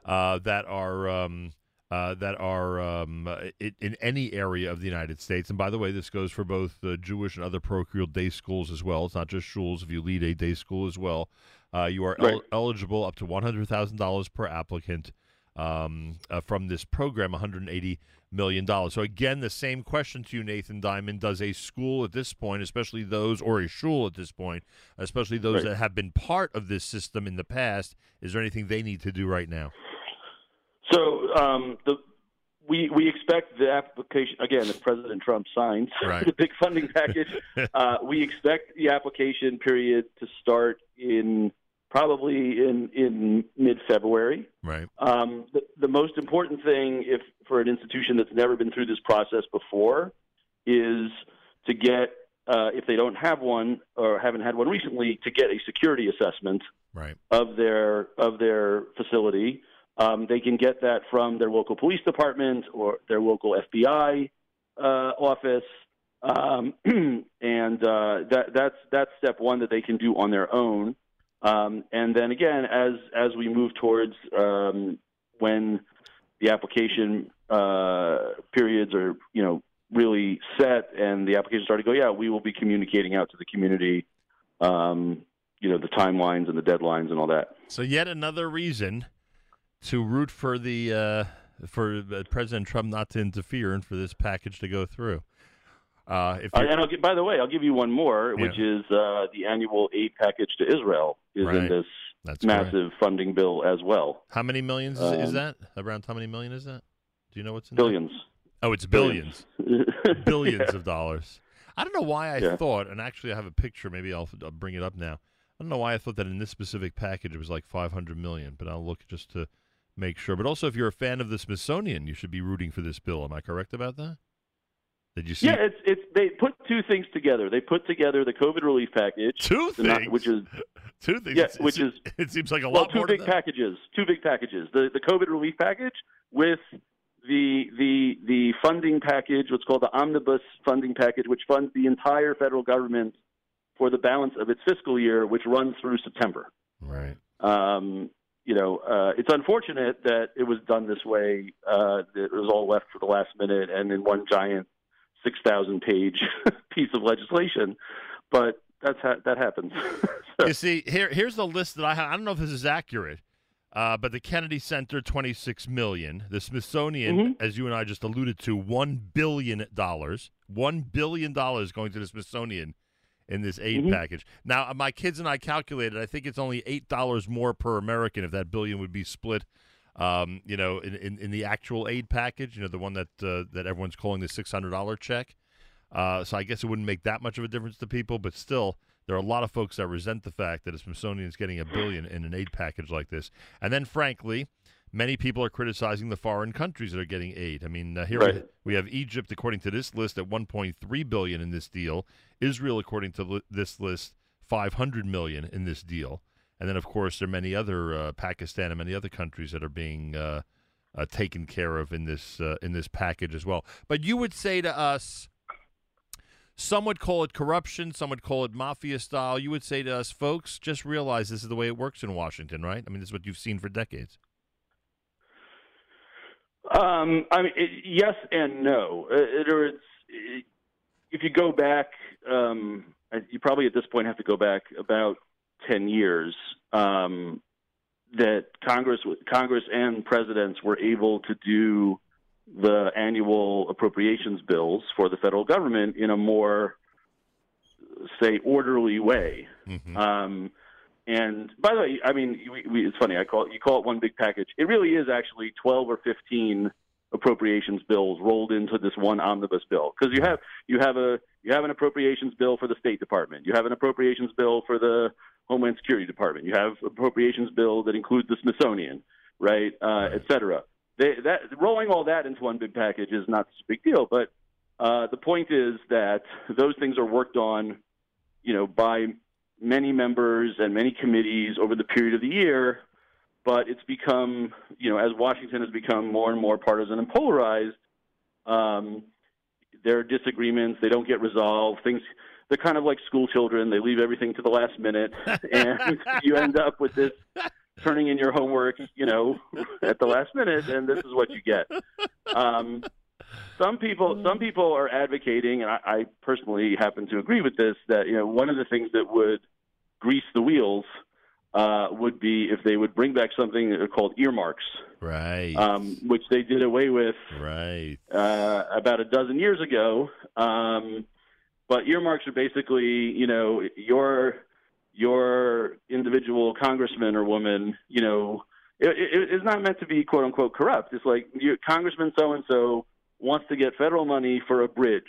uh, that are um, uh, that are um, in, in, any area of the United States. And by the way, this goes for both the Jewish and other parochial day schools as well. It's not just shuls. If you lead a day school as well, uh, you are right. el- eligible up to one hundred thousand dollars per applicant um, uh, from this program, one hundred eighty million dollars. So again, the same question to you, Nathan Diament: Does a school at this point, especially those, or a shul at this point, especially those right. that have been part of this system in the past, is there anything they need to do right now? So um, the we we expect the application again. If President Trump signs <laughs> right. the big funding package, <laughs> uh, we expect the application period to start in probably in in mid February. Right. Um, the, the most important thing, if for an institution that's never been through this process before, is to get uh, if they don't have one or haven't had one recently, to get a security assessment right. of their of their facility. Um, they can get that from their local police department or their local FBI uh, office, um, <clears throat> and uh, that, that's that's step one that they can do on their own. Um, and then again, as as we move towards um, when the application uh, periods are you know really set and the applications start to go, yeah, we will be communicating out to the community, um, you know, the timelines and the deadlines and all that. So yet another reason to root for the uh, for uh, President Trump not to interfere and for this package to go through. Uh, if and I'll by the way, I'll give you one more, yeah. which is uh, the annual aid package to Israel is right. in this That's massive correct. funding bill as well. How many millions um, is that? Around how many million is that? Do you know what's in billions? There? Oh, it's billions, billions, <laughs> billions yeah. of dollars. I don't know why I yeah. thought, and actually I have a picture. Maybe I'll, I'll bring it up now. I don't know why I thought that in this specific package it was like 500 million, but I'll look just to make sure. But also, if you're a fan of the Smithsonian, you should be rooting for this bill. Am I correct about that? Did you see? Yeah, it's it's they put two things together. They put together the COVID relief package, two things, not, which is <laughs> two things. Yeah, which is it seems like a well, lot two big packages. Two big packages. The the COVID relief package with the the the funding package, what's called the omnibus funding package, which funds the entire federal government for the balance of its fiscal year, which runs through September. Right. Um, you know, uh, it's unfortunate that it was done this way. Uh, it was all left for the last minute and in one giant six thousand page <laughs> piece of legislation. But that's ha- that happens. <laughs> so. You see, here here's the list that I have. I don't know if this is accurate. Uh, but the Kennedy Center, twenty six million. The Smithsonian, mm-hmm. as you and I just alluded to, one billion dollars. One billion dollars going to the Smithsonian in this aid mm-hmm. package. Now, my kids and I calculated. I think it's only eight dollars more per American if that billion would be split. Um, you know, in, in, in, the actual aid package, you know, the one that uh, that everyone's calling the six hundred dollar check. Uh, so I guess it wouldn't make that much of a difference to people, but still, there are a lot of folks that resent the fact that a Smithsonian is getting a billion in an aid package like this. And then, frankly, many people are criticizing the foreign countries that are getting aid. I mean, uh, here right. we have Egypt, according to this list, at 1.3 billion in this deal. Israel, according to li- this list, 500 million in this deal. And then, of course, there are many other uh, Pakistan and many other countries that are being uh, uh taken care of in this uh, in this package as well. But you would say to us some would call it corruption. Some would call it mafia style. You would say to us, folks, just realize this is the way it works in Washington, right? I mean, this is what you've seen for decades. Um, I mean, it, yes and no. It, it, it's, it, if you go back, um, you probably at this point have to go back about ten years. Um, that Congress, Congress and presidents were able to do the annual appropriations bills for the federal government in a more, say, orderly way. Mm-hmm. Um, and by the way, I mean, we, we, it's funny. I call it, you call it one big package. It really is actually twelve or fifteen appropriations bills rolled into this one omnibus bill because you have you have a you have an appropriations bill for the State Department, you have an appropriations bill for the Homeland Security Department, you have appropriations bill that includes the Smithsonian, right, uh, right. et cetera they, that rolling all that into one big package is not such a big deal. But uh, the point is that those things are worked on, you know, by many members and many committees over the period of the year. But it's become, you know, as Washington has become more and more partisan and polarized, um, there are disagreements. They don't get resolved. Things they're kind of like school children. They leave everything to the last minute, <laughs> and you end up with this turning in your homework, you know, at the last minute, and this is what you get. Um, some people, some people are advocating, and I, I personally happen to agree with this. That you know, one of the things that would grease the wheels uh, would be if they would bring back something called earmarks, right? Um, which they did away with, right, uh, about a dozen years ago. Um, but earmarks are basically, you know, your your individual congressman or woman, you know, it, it, it's not meant to be quote unquote corrupt. It's like you, Congressman so and so wants to get federal money for a bridge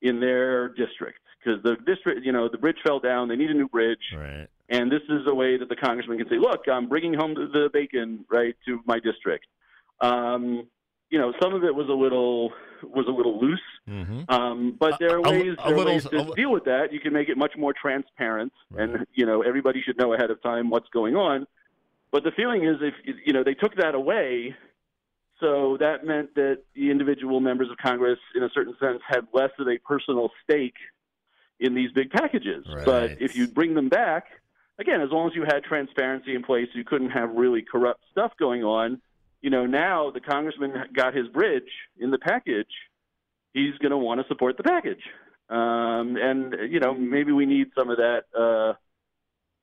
in their district because the district, you know, the bridge fell down. They need a new bridge. Right. And this is a way that the congressman can say, "Look, I'm bringing home the bacon right to my district." Um, you know, some of it was a little was a little loose, mm-hmm. um, but there are ways, a, a there are ways to deal with that. You can make it much more transparent, right. and you know everybody should know ahead of time what's going on. But the feeling is, if you know they took that away, so that meant that the individual members of Congress, in a certain sense, had less of a personal stake in these big packages. Right. But if you bring them back, again, as long as you had transparency in place, you couldn't have really corrupt stuff going on you know, now the congressman got his bridge in the package. He's going to want to support the package, um, and you know, maybe we need some of that uh,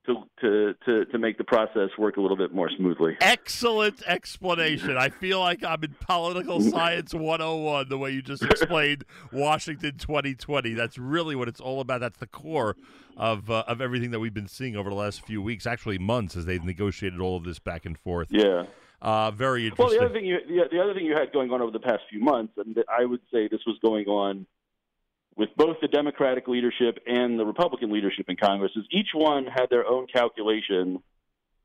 to to to to make the process work a little bit more smoothly. Excellent explanation. I feel like I'm in political <laughs> science 101 the way you just explained Washington 2020. That's really what it's all about. That's the core of uh, of everything that we've been seeing over the last few weeks, actually months, as they've negotiated all of this back and forth. Yeah. Uh, very interesting. Well, the other thing you the, the other thing you had going on over the past few months, and I would say this was going on with both the Democratic leadership and the Republican leadership in Congress, is each one had their own calculation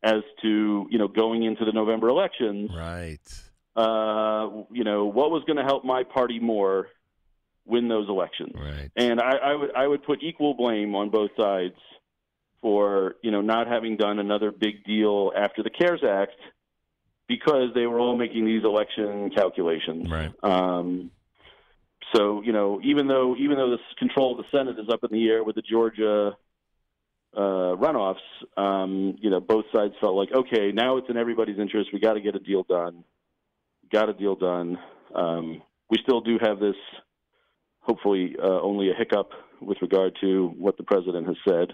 as to you know going into the November elections. Right. Uh, you know what was going to help my party more win those elections. Right. And I, I would I would put equal blame on both sides for you know not having done another big deal after the CARES Act because they were all making these election calculations. Right. Um, so you know, even though even though the control of the Senate is up in the air with the Georgia uh, runoffs, um, you know, both sides felt like, okay, now it's in everybody's interest. We got to get a deal done. Got a deal done. Um, we still do have this, hopefully, uh, only a hiccup with regard to what the president has said.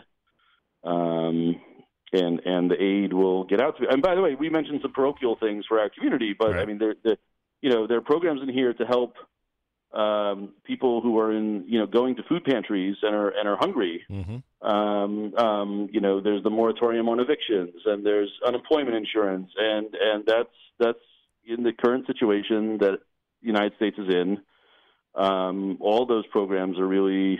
Um, and and the aid will get out to. And by the way, we mentioned some parochial things for our community, but Right. I mean, there, the, you know, there are programs in here to help um, people who are in, you know, going to food pantries and are and are hungry. Mm-hmm. Um, um, you know, there's the moratorium on evictions, and there's unemployment insurance, and and that's that's in the current situation that the United States is in. Um, all those programs are really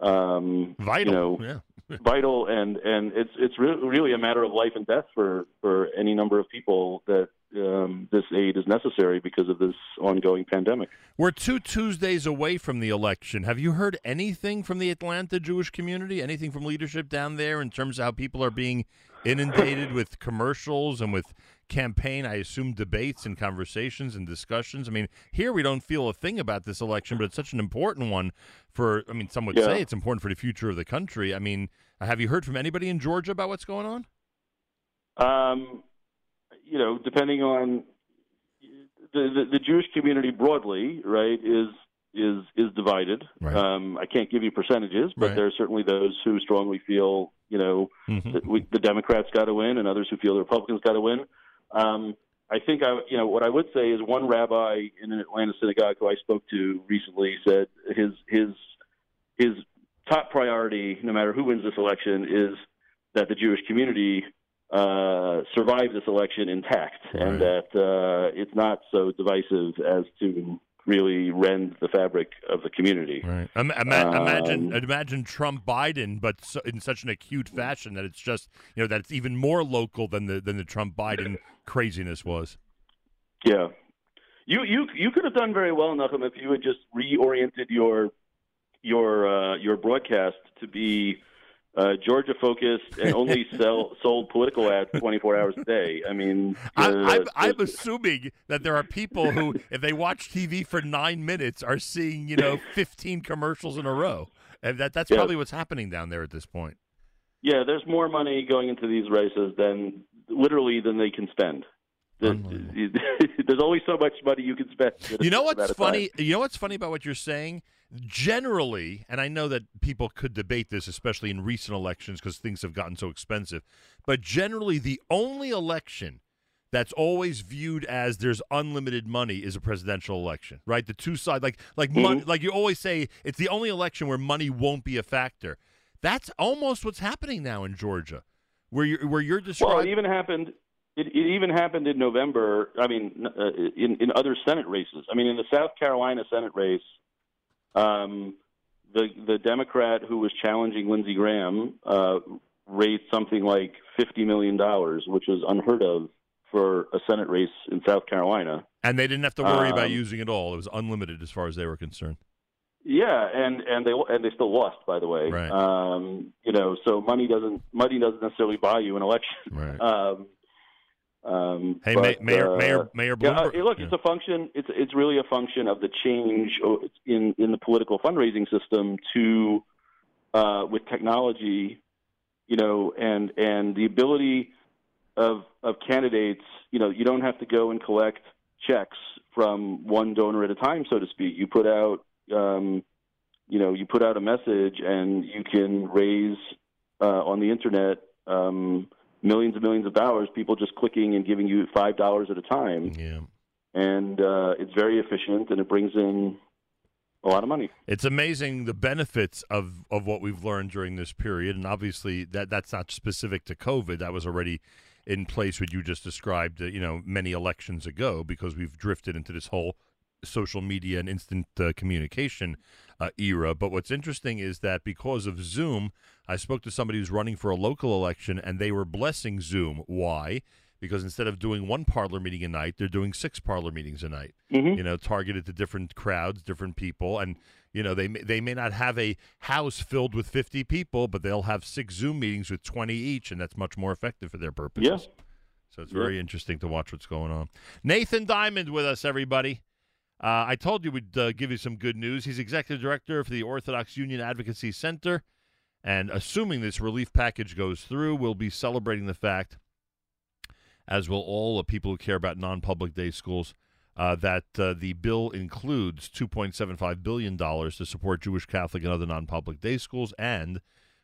um, Vital. You know, yeah. <laughs> vital, and and it's it's re- really a matter of life and death for for any number of people that um, this aid is necessary because of this ongoing pandemic. We're two Tuesdays away from the election. Have you heard anything from the Atlanta Jewish community? Anything from leadership down there in terms of how people are being inundated with commercials and with campaign, I assume, debates and conversations and discussions? I mean, here we don't feel a thing about this election, but it's such an important one for, I mean, some would Yeah. say it's important for the future of the country. I mean, have you heard from anybody in Georgia about what's going on? Um, you know, depending on the, the the Jewish community broadly, right, is is is divided. Right. Um, I can't give you percentages, but Right. there are certainly those who strongly feel, you know, Mhm. that we, the Democrats got to win, and others who feel the Republicans got to win. Um, I think I, you know, what I would say is one rabbi in an Atlanta synagogue who I spoke to recently said his his his top priority, no matter who wins this election, is that the Jewish community uh, survive this election intact, and that uh, it's not so divisive as to really rend the fabric of the community. Right. Ima- ima- imagine Um, imagine Trump Biden, but so, in such an acute fashion that it's just you know that it's even more local than the than the Trump Biden craziness was. Yeah, you you you could have done very well, Nachum, if you had just reoriented your your uh, your broadcast to be uh, Georgia focused and only <laughs> sell sold political ads twenty four hours a day. I mean, I, uh, I'm, I'm assuming that there are people who, if they watch TV for nine minutes, are seeing you know <laughs> 15 commercials in a row, and that that's Yeah. probably what's happening down there at this point. yeah, there's more money going into these races than literally than they can spend. The- <laughs> There's only so much money you can spend. You know what's funny? You know what's funny about what you're saying? Generally, and I know that people could debate this, especially in recent elections, because things have gotten so expensive. But generally, the only election that's always viewed as there's unlimited money is a presidential election, right? The two sides, like like mon- like you always say, it's the only election where money won't be a factor. That's almost what's happening now in Georgia, where you're where you're Well, it even happened. It, it even happened in November. I mean, uh, in in other Senate races. I mean, in the South Carolina Senate race, um, the the Democrat who was challenging Lindsey Graham uh, raised something like fifty million dollars, which was unheard of for a Senate race in South Carolina. and they didn't have to worry about um, using it all. It was unlimited as far as they were concerned. Yeah, and and they and they still lost, by the way. Right. Um, you know, so money doesn't money doesn't necessarily buy you an election. Right. <laughs> Um, um, Hey, but, Mayor, uh, Mayor, Mayor Yeah, uh, Bloomberg. look, Yeah. it's a function. It's it's really a function of the change in in the political fundraising system to uh, with technology, you know, and and the ability of of candidates. You know, you don't have to go and collect checks from one donor at a time, so to speak. You put out, um, you know, you put out a message, and you can raise uh, on the internet. Um, millions and millions of dollars, people just clicking and giving you five dollars at a time, yeah. and uh, it's very efficient and it brings in a lot of money. It's amazing the benefits of, of what we've learned during this period, and obviously that that's not specific to COVID. That was already in place what you just described. Uh, you know, many elections ago, because we've drifted into this whole social media and instant uh, communication uh, era. But what's interesting is that because of Zoom, I spoke to somebody who's running for a local election, and they were blessing Zoom. Why? Because instead of doing one parlor meeting a night, they're doing six parlor meetings a night you know, targeted to different crowds, different people, and you know they may, they may not have a house filled with fifty people, but they'll have six Zoom meetings with twenty each, and that's much more effective for their purposes. Yeah. So it's very interesting to watch what's going on. Nathan Diament with us, everybody. Uh, I told you we'd uh, give you some good news. He's executive director for the Orthodox Union Advocacy Center. And assuming this relief package goes through, we'll be celebrating the fact, as will all the people who care about non public day schools, uh, that uh, the bill includes $2.75 billion to support Jewish, Catholic, and other non public day schools. And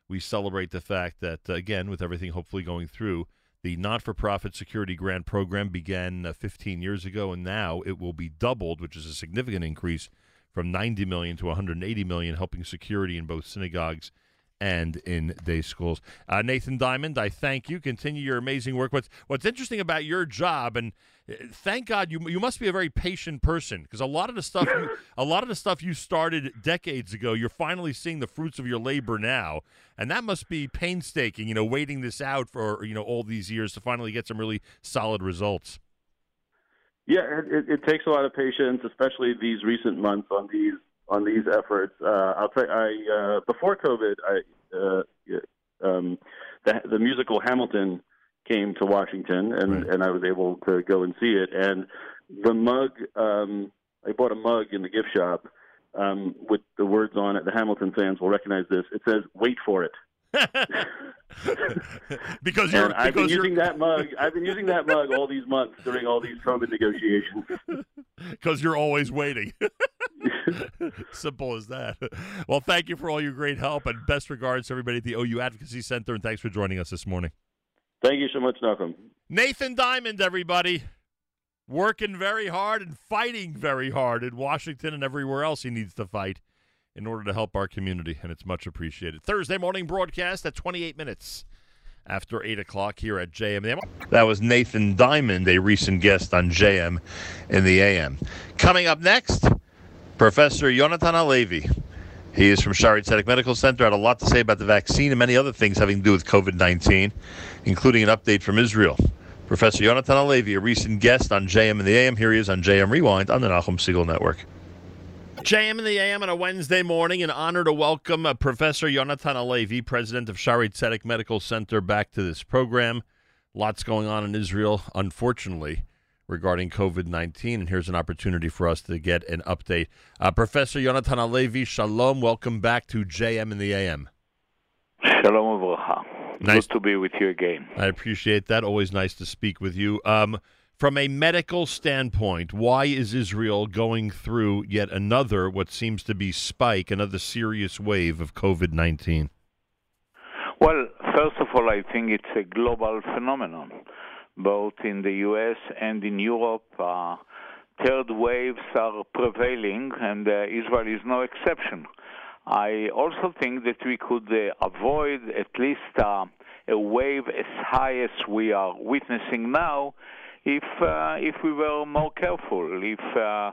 we celebrate the fact that, again, with everything hopefully going through, the not for profit security grant program began uh, 15 years ago, and now it will be doubled, which is a significant increase from 90 million to 180 million, helping security in both synagogues and in day schools. Uh, Nathan Diament, I thank you. Continue your amazing work. What's What's interesting about your job, and uh, thank God you you must be a very patient person because a lot of the stuff you, <coughs> a lot of the stuff you started decades ago, you're finally seeing the fruits of your labor now, and that must be painstaking. You know, waiting this out for you know all these years to finally get some really solid results. Yeah, it, it takes a lot of patience, especially these recent months on these on these efforts. Uh, I'll tell you, I uh, before COVID, I uh, um, the, the musical Hamilton came to Washington, and right. and I was able to go and see it. And the mug, um, I bought a mug in the gift shop um, with the words on it. The Hamilton fans will recognize this. It says, "Wait for it." <laughs> because you're, and I've because been using that mug. I've been using that mug all these months during all these COVID negotiations. <laughs> Because you're always waiting. <laughs> Simple as that. Well, thank you for all your great help and best regards to everybody at the OU Advocacy Center. And thanks for joining us this morning. Thank you so much, Nachum. Nathan Diament, everybody. Working very hard and fighting very hard in Washington and everywhere else he needs to fight in order to help our community, and it's much appreciated. Thursday morning broadcast at 28 minutes after 8 o'clock here at JM. That was Nathan Diament, a recent guest on JM in the AM. Coming up next, Professor Yonatan Halevi. He is from Shaare Zedek Medical Center, had a lot to say about the vaccine and many other things having to do with COVID 19, including an update from Israel. Professor Yonatan Halevi, a recent guest on JM in the AM. Here he is on JM Rewind on the Nachum Segal Network. JM in the AM on a Wednesday morning. An honor to welcome uh, Professor Yonatan Halevi, president of Shaare Zedek Medical Center, back to this program. Lots going on in Israel, unfortunately, regarding COVID 19. And here's an opportunity for us to get an update. Uh, Professor Yonatan Halevi, shalom. Welcome back to JM in the AM. Shalom uvracha. Nice Good to be with you again. I appreciate that. Always nice to speak with you. Um, from a medical standpoint, why is Israel going through yet another, what seems to be spike, another serious wave of COVID 19? Well, first of all, I think it's a global phenomenon, both in the US and in Europe. Uh, third waves are prevailing, and uh, Israel is no exception. I also think that we could uh, avoid at least uh, a wave as high as we are witnessing now if uh, if we were more careful, if uh,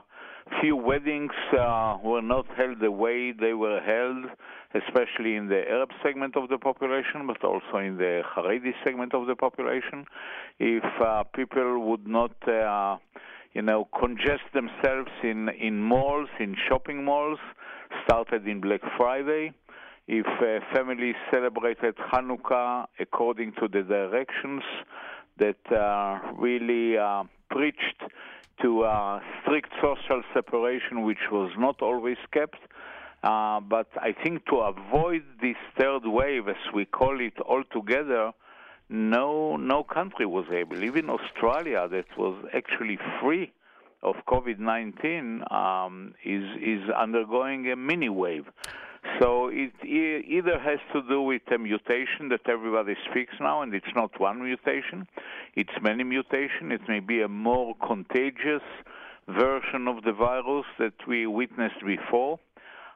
few weddings uh, were not held the way they were held, especially in the Arab segment of the population, but also in the Haredi segment of the population, if uh, people would not, uh, you know, congest themselves in in malls, in shopping malls, started in Black Friday. If families celebrated Hanukkah according to the directions that uh, really uh, preached to uh, strict social separation, which was not always kept. Uh, but I think to avoid this third wave, as we call it altogether, no no country was able. Even Australia, that was actually free of COVID-19, um, is is undergoing a mini wave. So it either has to do with a mutation that everybody speaks now, and it's not one mutation, it's many mutations. It may be a more contagious version of the virus that we witnessed before.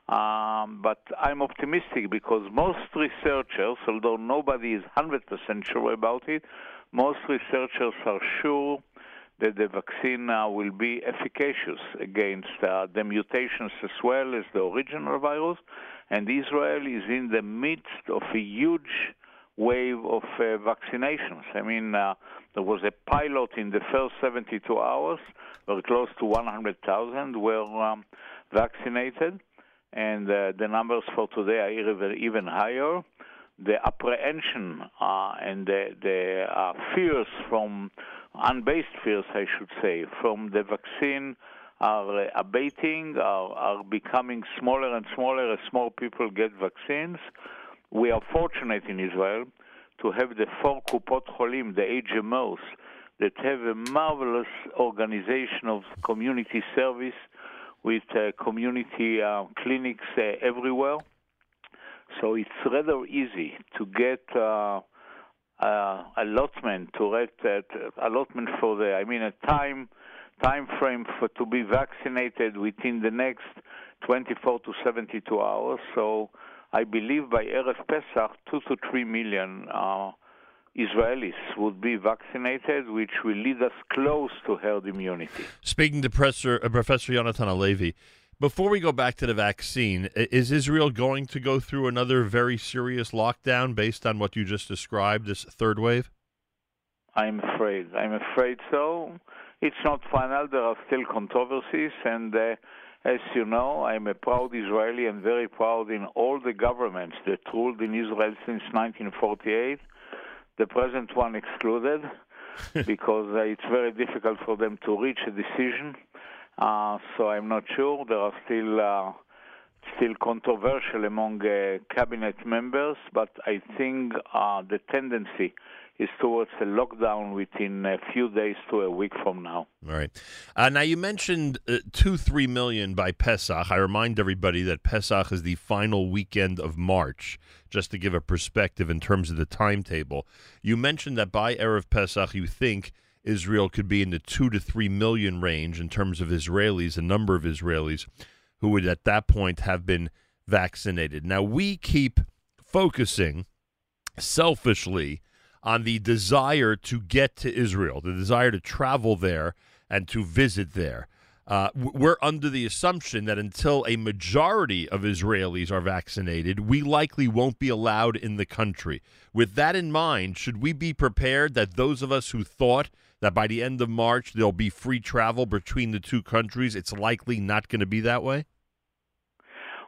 Um, but I'm optimistic because most researchers, although nobody is 100% sure about it, most researchers are sure that the vaccine uh, will be efficacious against uh, the mutations as well as the original virus and Israel is in the midst of a huge wave of uh, vaccinations. I mean, uh, there was a pilot in the first 72 hours where close to 100,000 were um, vaccinated, and uh, the numbers for today are even higher. The apprehension uh, and the, the uh, fears from unbased fears, I should say, from the vaccine are uh, abating, are, are becoming smaller and smaller as more people get vaccines. we are fortunate in Israel to have the four Kupot Cholim, the HMOs, that have a marvelous organization of community service with uh, community uh, clinics uh, everywhere. So it's rather easy to get uh, uh, allotment to uh, allotment for the I mean a time time frame for to be vaccinated within the next 24 to 72 hours. So I believe by Erev Pesach, two to three million uh, Israelis would be vaccinated, which will lead us close to herd immunity. Speaking to Professor, uh, Professor Yonatan Halevi, before we go back to the vaccine, is Israel going to go through another very serious lockdown based on what you just described, this third wave? I'm afraid. I'm afraid so. It's not final. There are still controversies, and uh, as you know, I'm a proud Israeli and very proud in all the governments that ruled in Israel since 1948 the present one excluded <laughs> because uh, it's very difficult for them to reach a decision. Uh, so I'm not sure. There are still uh, still controversial among uh, cabinet members, but I think uh, the tendency is towards a lockdown within a few days to a week from now. All right. Uh, now you mentioned uh, two, three million by Pesach. I remind everybody that Pesach is the final weekend of March, just to give a perspective in terms of the timetable. You mentioned that by erev Pesach, you think Israel could be in the two to three million range in terms of Israelis, a number of Israelis who would at that point have been vaccinated. Now we keep focusing selfishly on the desire to get to Israel, the desire to travel there and to visit there. Uh, we're under the assumption that until a majority of Israelis are vaccinated, we likely won't be allowed in the country. With that in mind, should we be prepared that those of us who thought that by the end of March there'll be free travel between the two countries, it's likely not going to be that way?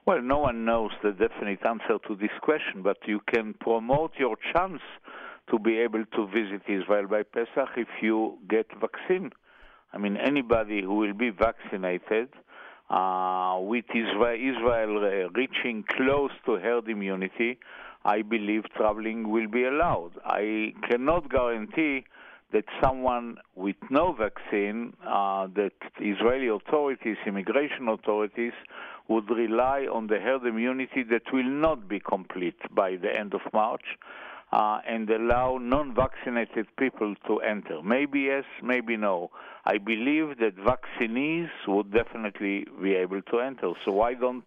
Well, no one knows the definite answer to this question, but you can promote your chance to be able to visit Israel by Pesach if you get vaccine. I mean, anybody who will be vaccinated uh, with Israel, Israel uh, reaching close to herd immunity, I believe traveling will be allowed. I cannot guarantee that someone with no vaccine, uh, that Israeli authorities, immigration authorities, would rely on the herd immunity that will not be complete by the end of March uh, and allow non-vaccinated people to enter. Maybe yes, maybe no. I believe that vaccinees would definitely be able to enter. So why don't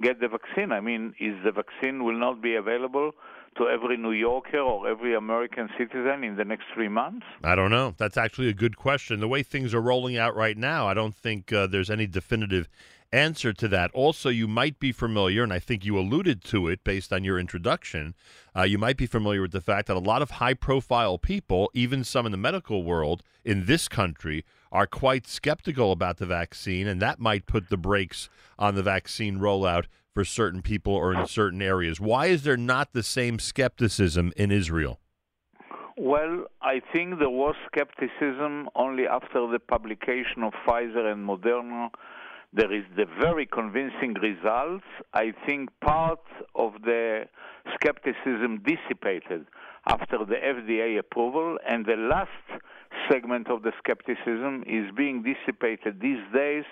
get the vaccine? I mean, is the vaccine will not be available to every New Yorker or every American citizen in the next three months? I don't know. That's actually a good question. The way things are rolling out right now, I don't think uh, there's any definitive answer to that. Also, you might be familiar, and I think you alluded to it based on your introduction. Uh, you might be familiar with the fact that a lot of high profile people, even some in the medical world in this country, are quite skeptical about the vaccine, and that might put the brakes on the vaccine rollout for certain people or in certain areas. Why is there not the same skepticism in Israel? Well, I think there was skepticism only after the publication of Pfizer and Moderna there is the very convincing results. I think part of the skepticism dissipated after the FDA approval, and the last segment of the skepticism is being dissipated these days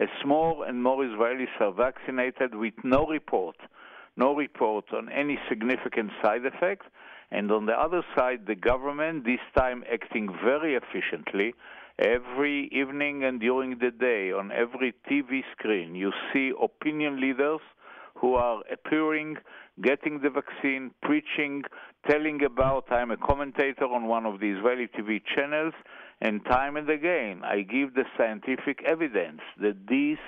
as more and more Israelis are vaccinated with no report, no report on any significant side effect. And on the other side, the government, this time acting very efficiently, Every evening and during the day, on every TV screen, you see opinion leaders who are appearing, getting the vaccine, preaching, telling about. I'm a commentator on one of the Israeli TV channels, and time and again, I give the scientific evidence that this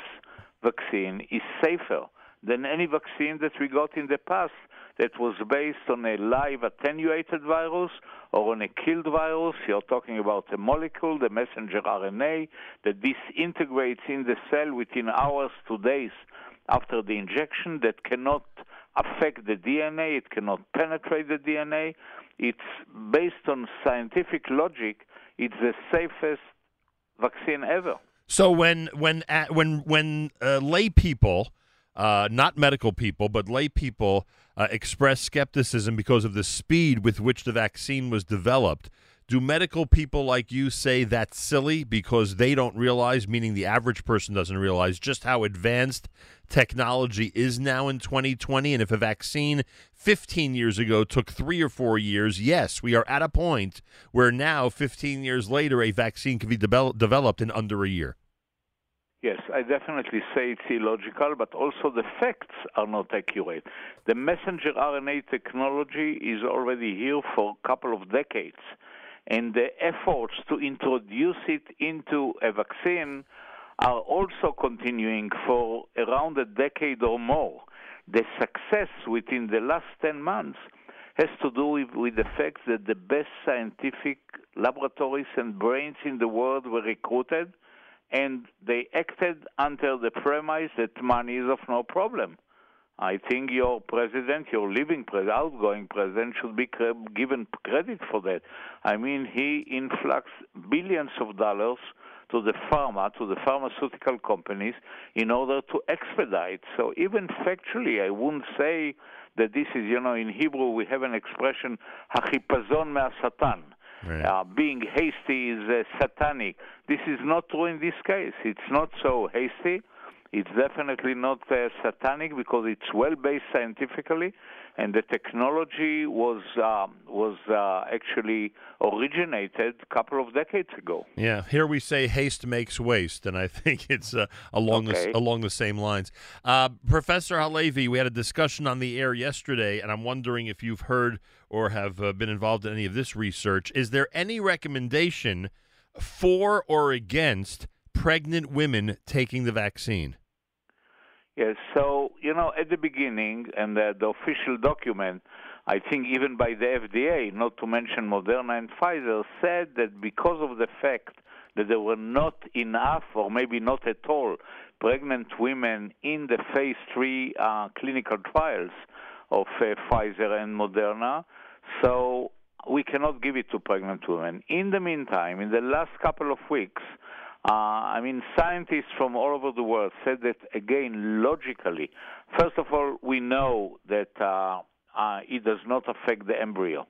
vaccine is safer than any vaccine that we got in the past that was based on a live attenuated virus or on a killed virus. You're talking about a molecule, the messenger RNA, that disintegrates in the cell within hours to days after the injection that cannot affect the DNA, it cannot penetrate the DNA. It's based on scientific logic, it's the safest vaccine ever. So when when when when uh, lay people uh, not medical people, but lay people, uh, express skepticism because of the speed with which the vaccine was developed. Do medical people like you say that's silly because they don't realize, meaning the average person doesn't realize, just how advanced technology is now in 2020? And if a vaccine 15 years ago took three or four years, yes, we are at a point where now, 15 years later, a vaccine can be de- developed in under a year. Yes, I definitely say it's illogical, but also the facts are not accurate. The messenger RNA technology is already here for a couple of decades and the efforts to introduce it into a vaccine are also continuing for around a decade or more. The success within the last 10 months has to do with, with the fact that the best scientific laboratories and brains in the world were recruited and they acted under the premise that money is of no problem. I think your president, your living outgoing president, should be given credit for that. I mean, he influx billions of dollars to the pharma, to the pharmaceutical companies, in order to expedite. So even factually, I wouldn't say that this is, you know, in Hebrew we have an expression, "hachipazon me'asatan." Right. Uh, being hasty is uh, satanic. This is not true in this case. It's not so hasty. It's definitely not uh, satanic because it's well based scientifically, and the technology was um, was uh, actually originated a couple of decades ago. Yeah, here we say haste makes waste, and I <laughs> think it's uh, along okay. the along the same lines. Uh, Professor Halevi, we had a discussion on the air yesterday, and I'm wondering if you've heard or have uh, been involved in any of this research. Is there any recommendation for or against pregnant women taking the vaccine? Yes, so, you know, at the beginning, and the, the official document, I think even by the FDA, not to mention Moderna and Pfizer, said that because of the fact that there were not enough, or maybe not at all, pregnant women in the phase three uh, clinical trials of uh, Pfizer and Moderna, so we cannot give it to pregnant women. In the meantime, in the last couple of weeks, uh, I mean, scientists from all over the world said that, again, logically. First of all, we know that uh, uh, it does not affect the embryo.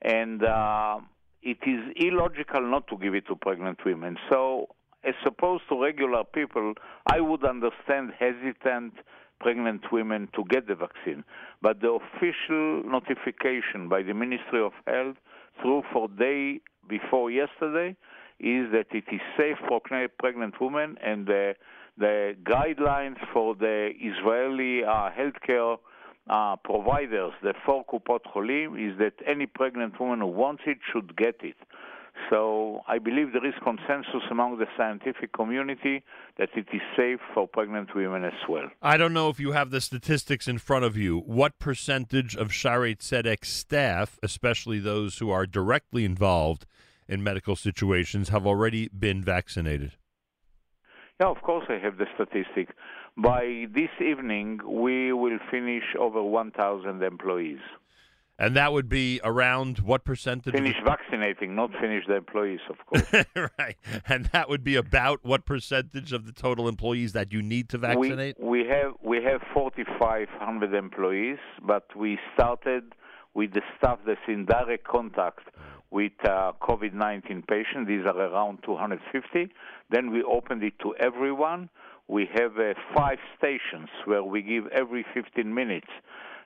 And uh, it is illogical not to give it to pregnant women. So, as opposed to regular people, I would understand hesitant pregnant women to get the vaccine. But the official notification by the Ministry of Health through for day before yesterday is that it is safe for pregnant women, and the, the guidelines for the Israeli uh, healthcare uh, providers, the four Kupot Cholim, is that any pregnant woman who wants it should get it. So I believe there is consensus among the scientific community that it is safe for pregnant women as well. I don't know if you have the statistics in front of you. What percentage of Shaarei Tzedek staff, especially those who are directly involved in medical situations have already been vaccinated? Yeah, of course, I have the statistic. By this evening, we will finish over 1,000 employees. And that would be around what percentage? Finish of... vaccinating, not finish the employees, of course. <laughs> right. And that would be about what percentage of the total employees that you need to vaccinate? We, we have we have 4,500 employees, but we started with the staff that's in direct contact with uh, COVID 19 patients. These are around 250. Then we opened it to everyone. We have uh, five stations where we give every 15 minutes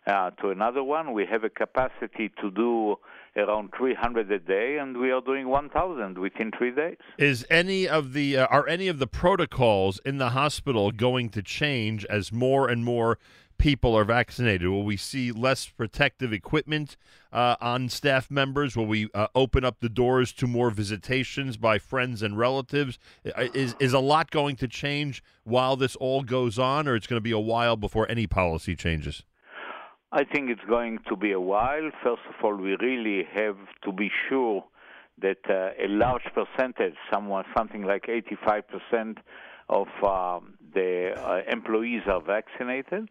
uh, to another one. We have a capacity to do around 300 a day, and we are doing 1,000 within three days. Is any of the uh, are any of the protocols in the hospital going to change as more and more people are vaccinated? Will we see less protective equipment uh, on staff members? Will we uh, open up the doors to more visitations by friends and relatives? Is is a lot going to change while this all goes on, or it's going to be a while before any policy changes? I think it's going to be a while. First of all, we really have to be sure that uh, a large percentage, someone something like 85% of um, the uh, employees are vaccinated.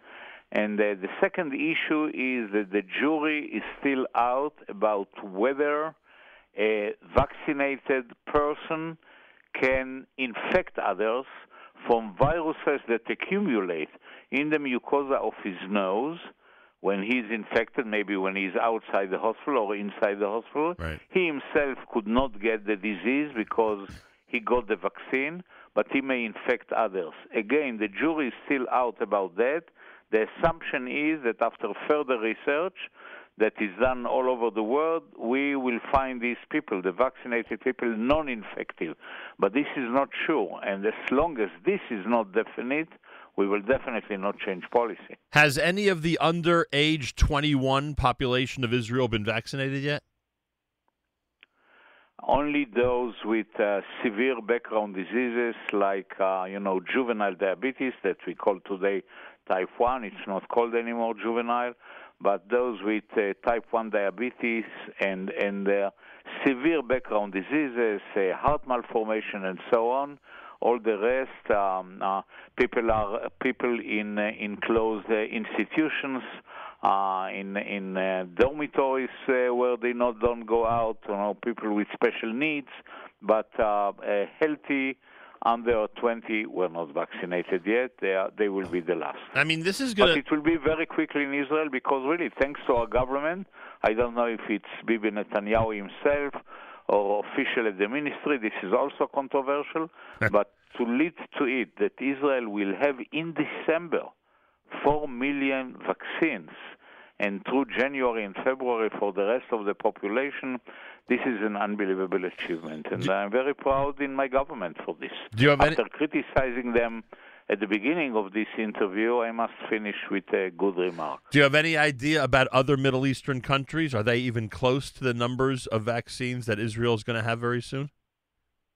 And uh, the second issue is that the jury is still out about whether a vaccinated person can infect others from viruses that accumulate in the mucosa of his nose when he's infected, maybe when he's outside the hospital or inside the hospital. Right. He himself could not get the disease because he got the vaccine, but he may infect others. Again, the jury is still out about that. The assumption is that after further research that is done all over the world, we will find these people, the vaccinated people, non infective. But this is not sure. And as long as this is not definite, we will definitely not change policy. Has any of the under age 21 population of Israel been vaccinated yet? Only those with uh, severe background diseases like, uh, you know, juvenile diabetes that we call today type 1. It's not called anymore juvenile, but those with uh, type 1 diabetes and, and uh, severe background diseases, uh, heart malformation, and so on, all the rest, um, uh, people are people in uh, in closed uh, institutions, in in dormitories where they not don't go out. You know, people with special needs, but healthy under 20 were not vaccinated yet. They are, they will be the last. I mean, this is going to. It will be very quickly in Israel because really, thanks to our government, I don't know if it's Bibi Netanyahu himself or official at the ministry. This is also controversial, but to lead to it that Israel will have in December 4 million vaccines and through January and February for the rest of the population, this is an unbelievable achievement. And I'm very proud in my government for this. Do you have After any... criticizing them at the beginning of this interview, I must finish with a good remark. Do you have any idea about other Middle Eastern countries? Are they even close to the numbers of vaccines that Israel is going to have very soon?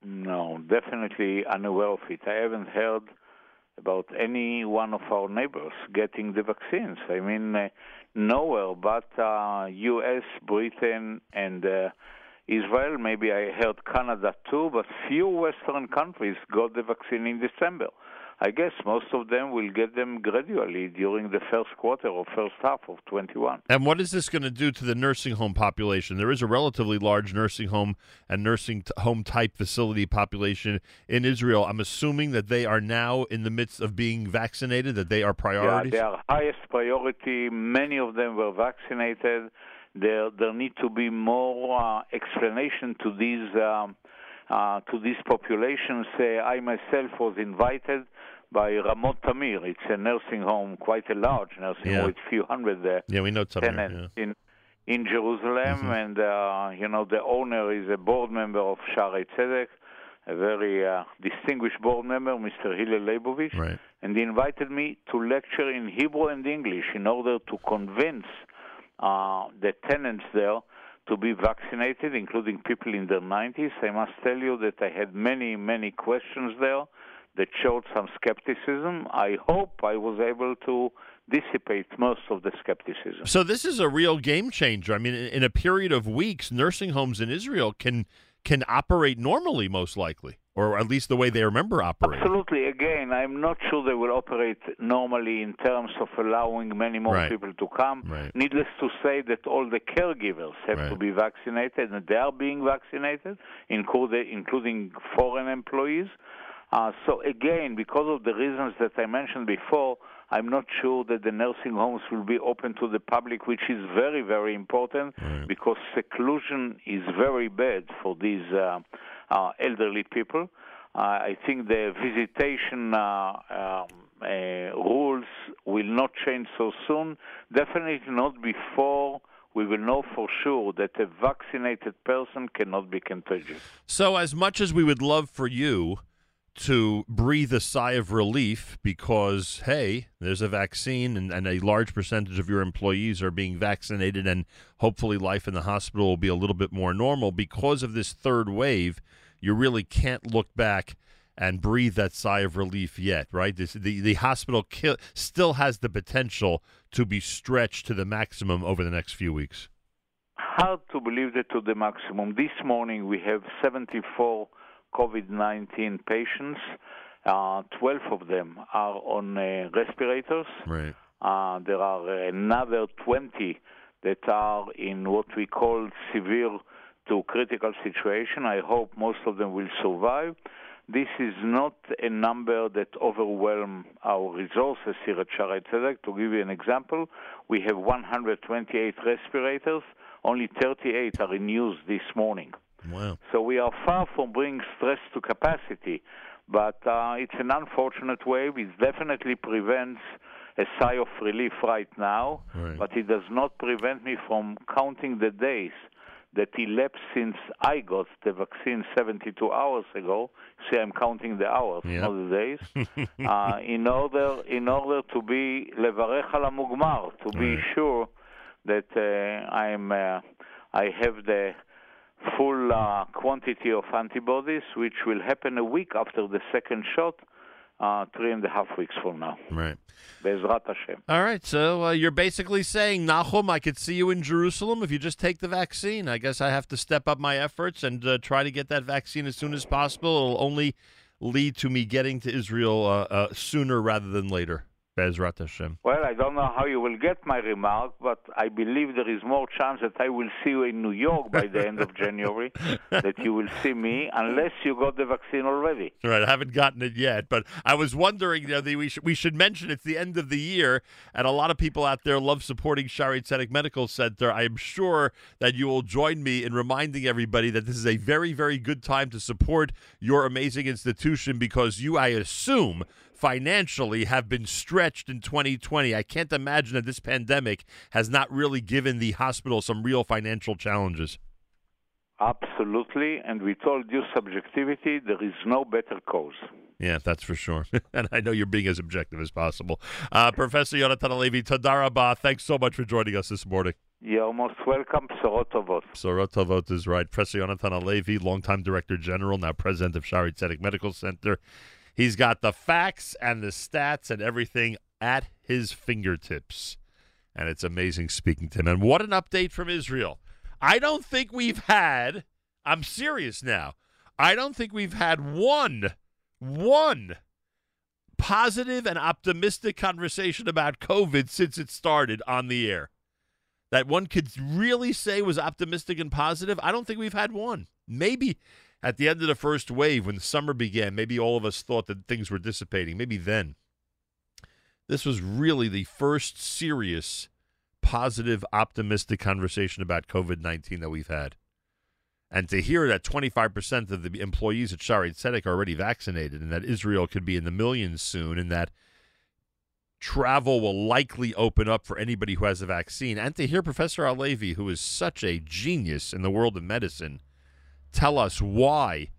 No, definitely unaware of it. I haven't heard about any one of our neighbors getting the vaccines. I mean, uh, nowhere but uh, U.S., Britain, and uh, Israel. Maybe I heard Canada too, but few Western countries got the vaccine in December. I guess most of them will get them gradually during the first quarter or first half of 21. And what is this going to do to the nursing home population? There is a relatively large nursing home and nursing home type facility population in Israel. I'm assuming that they are now in the midst of being vaccinated, that they are priorities? Yeah, they are highest priority. Many of them were vaccinated. There, there need to be more uh, explanation to these. Um, uh, to these populations. Uh, I myself was invited by Ramot Tamir. It's a nursing home, quite a large nursing yeah. home with a few hundred there. yeah, we know Tamir, yeah. in in Jerusalem, mm-hmm. and uh, you know the owner is a board member of Shaarei Tzedek, a very uh, distinguished board member, Mr. Hillel Leibovich, right. and he invited me to lecture in Hebrew and English in order to convince uh, the tenants there to be vaccinated, including people in their 90s. I must tell you that I had many, many questions there that showed some skepticism. I hope I was able to dissipate most of the skepticism. So this is a real game changer. I mean, in a period of weeks, nursing homes in Israel can can operate normally, most likely, or at least the way they remember operating. Absolutely. Again, I'm not sure they will operate normally in terms of allowing many more right. people to come. Right. Needless to say that all the caregivers have right. to be vaccinated, and they are being vaccinated, including foreign employees. Uh, so again, because of the reasons that I mentioned before, I'm not sure that the nursing homes will be open to the public, which is very, very important right. because seclusion is very bad for these uh, uh, elderly people. Uh, I think the visitation uh, um, uh, rules will not change so soon. Definitely not before we will know for sure that a vaccinated person cannot be contagious. So, as much as we would love for you to breathe a sigh of relief because, hey, there's a vaccine and, and, a large percentage of your employees are being vaccinated, and hopefully life in the hospital will be a little bit more normal. Because of this third wave, you really can't look back and breathe that sigh of relief yet, right? This, the, the hospital ki- still has the potential to be stretched to the maximum over the next few weeks. Hard to believe that to the maximum. This morning we have 74 COVID 19 patients. Uh, 12 of them are on uh, respirators. Right. Uh, there are another 20 that are in what we call severe to critical situation. I hope most of them will survive. this is not a number that overwhelm our resources here at Shaare Zedek. To give you an example, we have 128 respirators. Only 38 are in use this morning. Wow. So we are far from bringing stress to capacity, but uh, it's an unfortunate wave. It definitely prevents a sigh of relief right now, Right. but it does not prevent me from counting the days that elapsed since I got the vaccine 72 hours ago. See, I'm counting the hours, Yeah. not the days. <laughs> uh, in order, in order to be levarech al to be Right. sure that uh, I'm, uh, I have the full uh, quantity of antibodies, which will happen a week after the second shot, uh, three and a half weeks from now. Right. Bezrat Hashem. All right. So uh, you're basically saying, Nachum, I could see you in Jerusalem if you just take the vaccine. I guess I have to step up my efforts and uh, try to get that vaccine as soon as possible. It'll only lead to me getting to Israel uh, uh, sooner rather than later. Bezrat Hashem. Well, I don't know how you will get my remark, but I believe there is more chance that I will see you in New York by the end of January <laughs> that you will see me, unless you got the vaccine already. Right, I haven't gotten it yet, but I was wondering. You know, the, we should we should mention it's the end of the year, and a lot of people out there love supporting Shaare Zedek Medical Center. I am sure that you will join me in reminding everybody that this is a very very good time to support your amazing institution because you, I assume, financially have been stretched in 2020. I can't imagine that this pandemic has not really given the hospital some real financial challenges. Absolutely, and with all due subjectivity, there is no better cause. Yeah, that's for sure. <laughs> and I know you're being as objective as possible. Uh, Professor Yonatan Halevi, Tadarabah, thanks so much for joining us this morning. You're most welcome, Sorot Tovot. Sorot Tovot is right. Professor Yonatan Halevi, longtime Director General, now President of Shaare Zedek Medical Center. He's got the facts and the stats and everything at his fingertips. And it's amazing speaking to him. And what an update from Israel. I don't think we've had, I'm serious now, I don't think we've had one, one positive and optimistic conversation about COVID since it started on the air. That one could really say was optimistic and positive. I don't think we've had one. Maybe at the end of the first wave when summer began, maybe all of us thought that things were dissipating. Maybe then. This was really the first serious, positive, optimistic conversation about COVID 19 that we've had. And to hear that 25% of the employees at Shaare Zedek are already vaccinated and that Israel could be in the millions soon and that travel will likely open up for anybody who has a vaccine. And to hear Professor Halevi, who is such a genius in the world of medicine, tell us why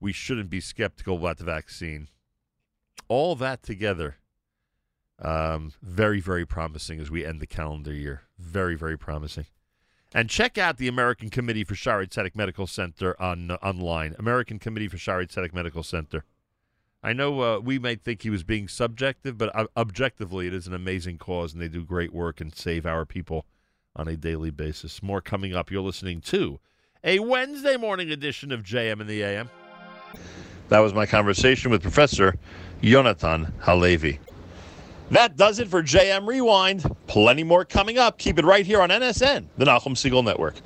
we shouldn't be skeptical about the vaccine. All that together, um, very, very promising as we end the calendar year. Very, very promising. And check out the American Committee for Zedek Medical Center on uh, online. American Committee for Zedek Medical Center. I know uh, we might think he was being subjective, but uh, objectively, it is an amazing cause, and they do great work and save our people on a daily basis. More coming up. You're listening to a Wednesday morning edition of JM in the AM. That was my conversation with Professor Jonathan Halevi. That does it for JM Rewind. Plenty more coming up. Keep it right here on NSN, the Nachum Segal Network.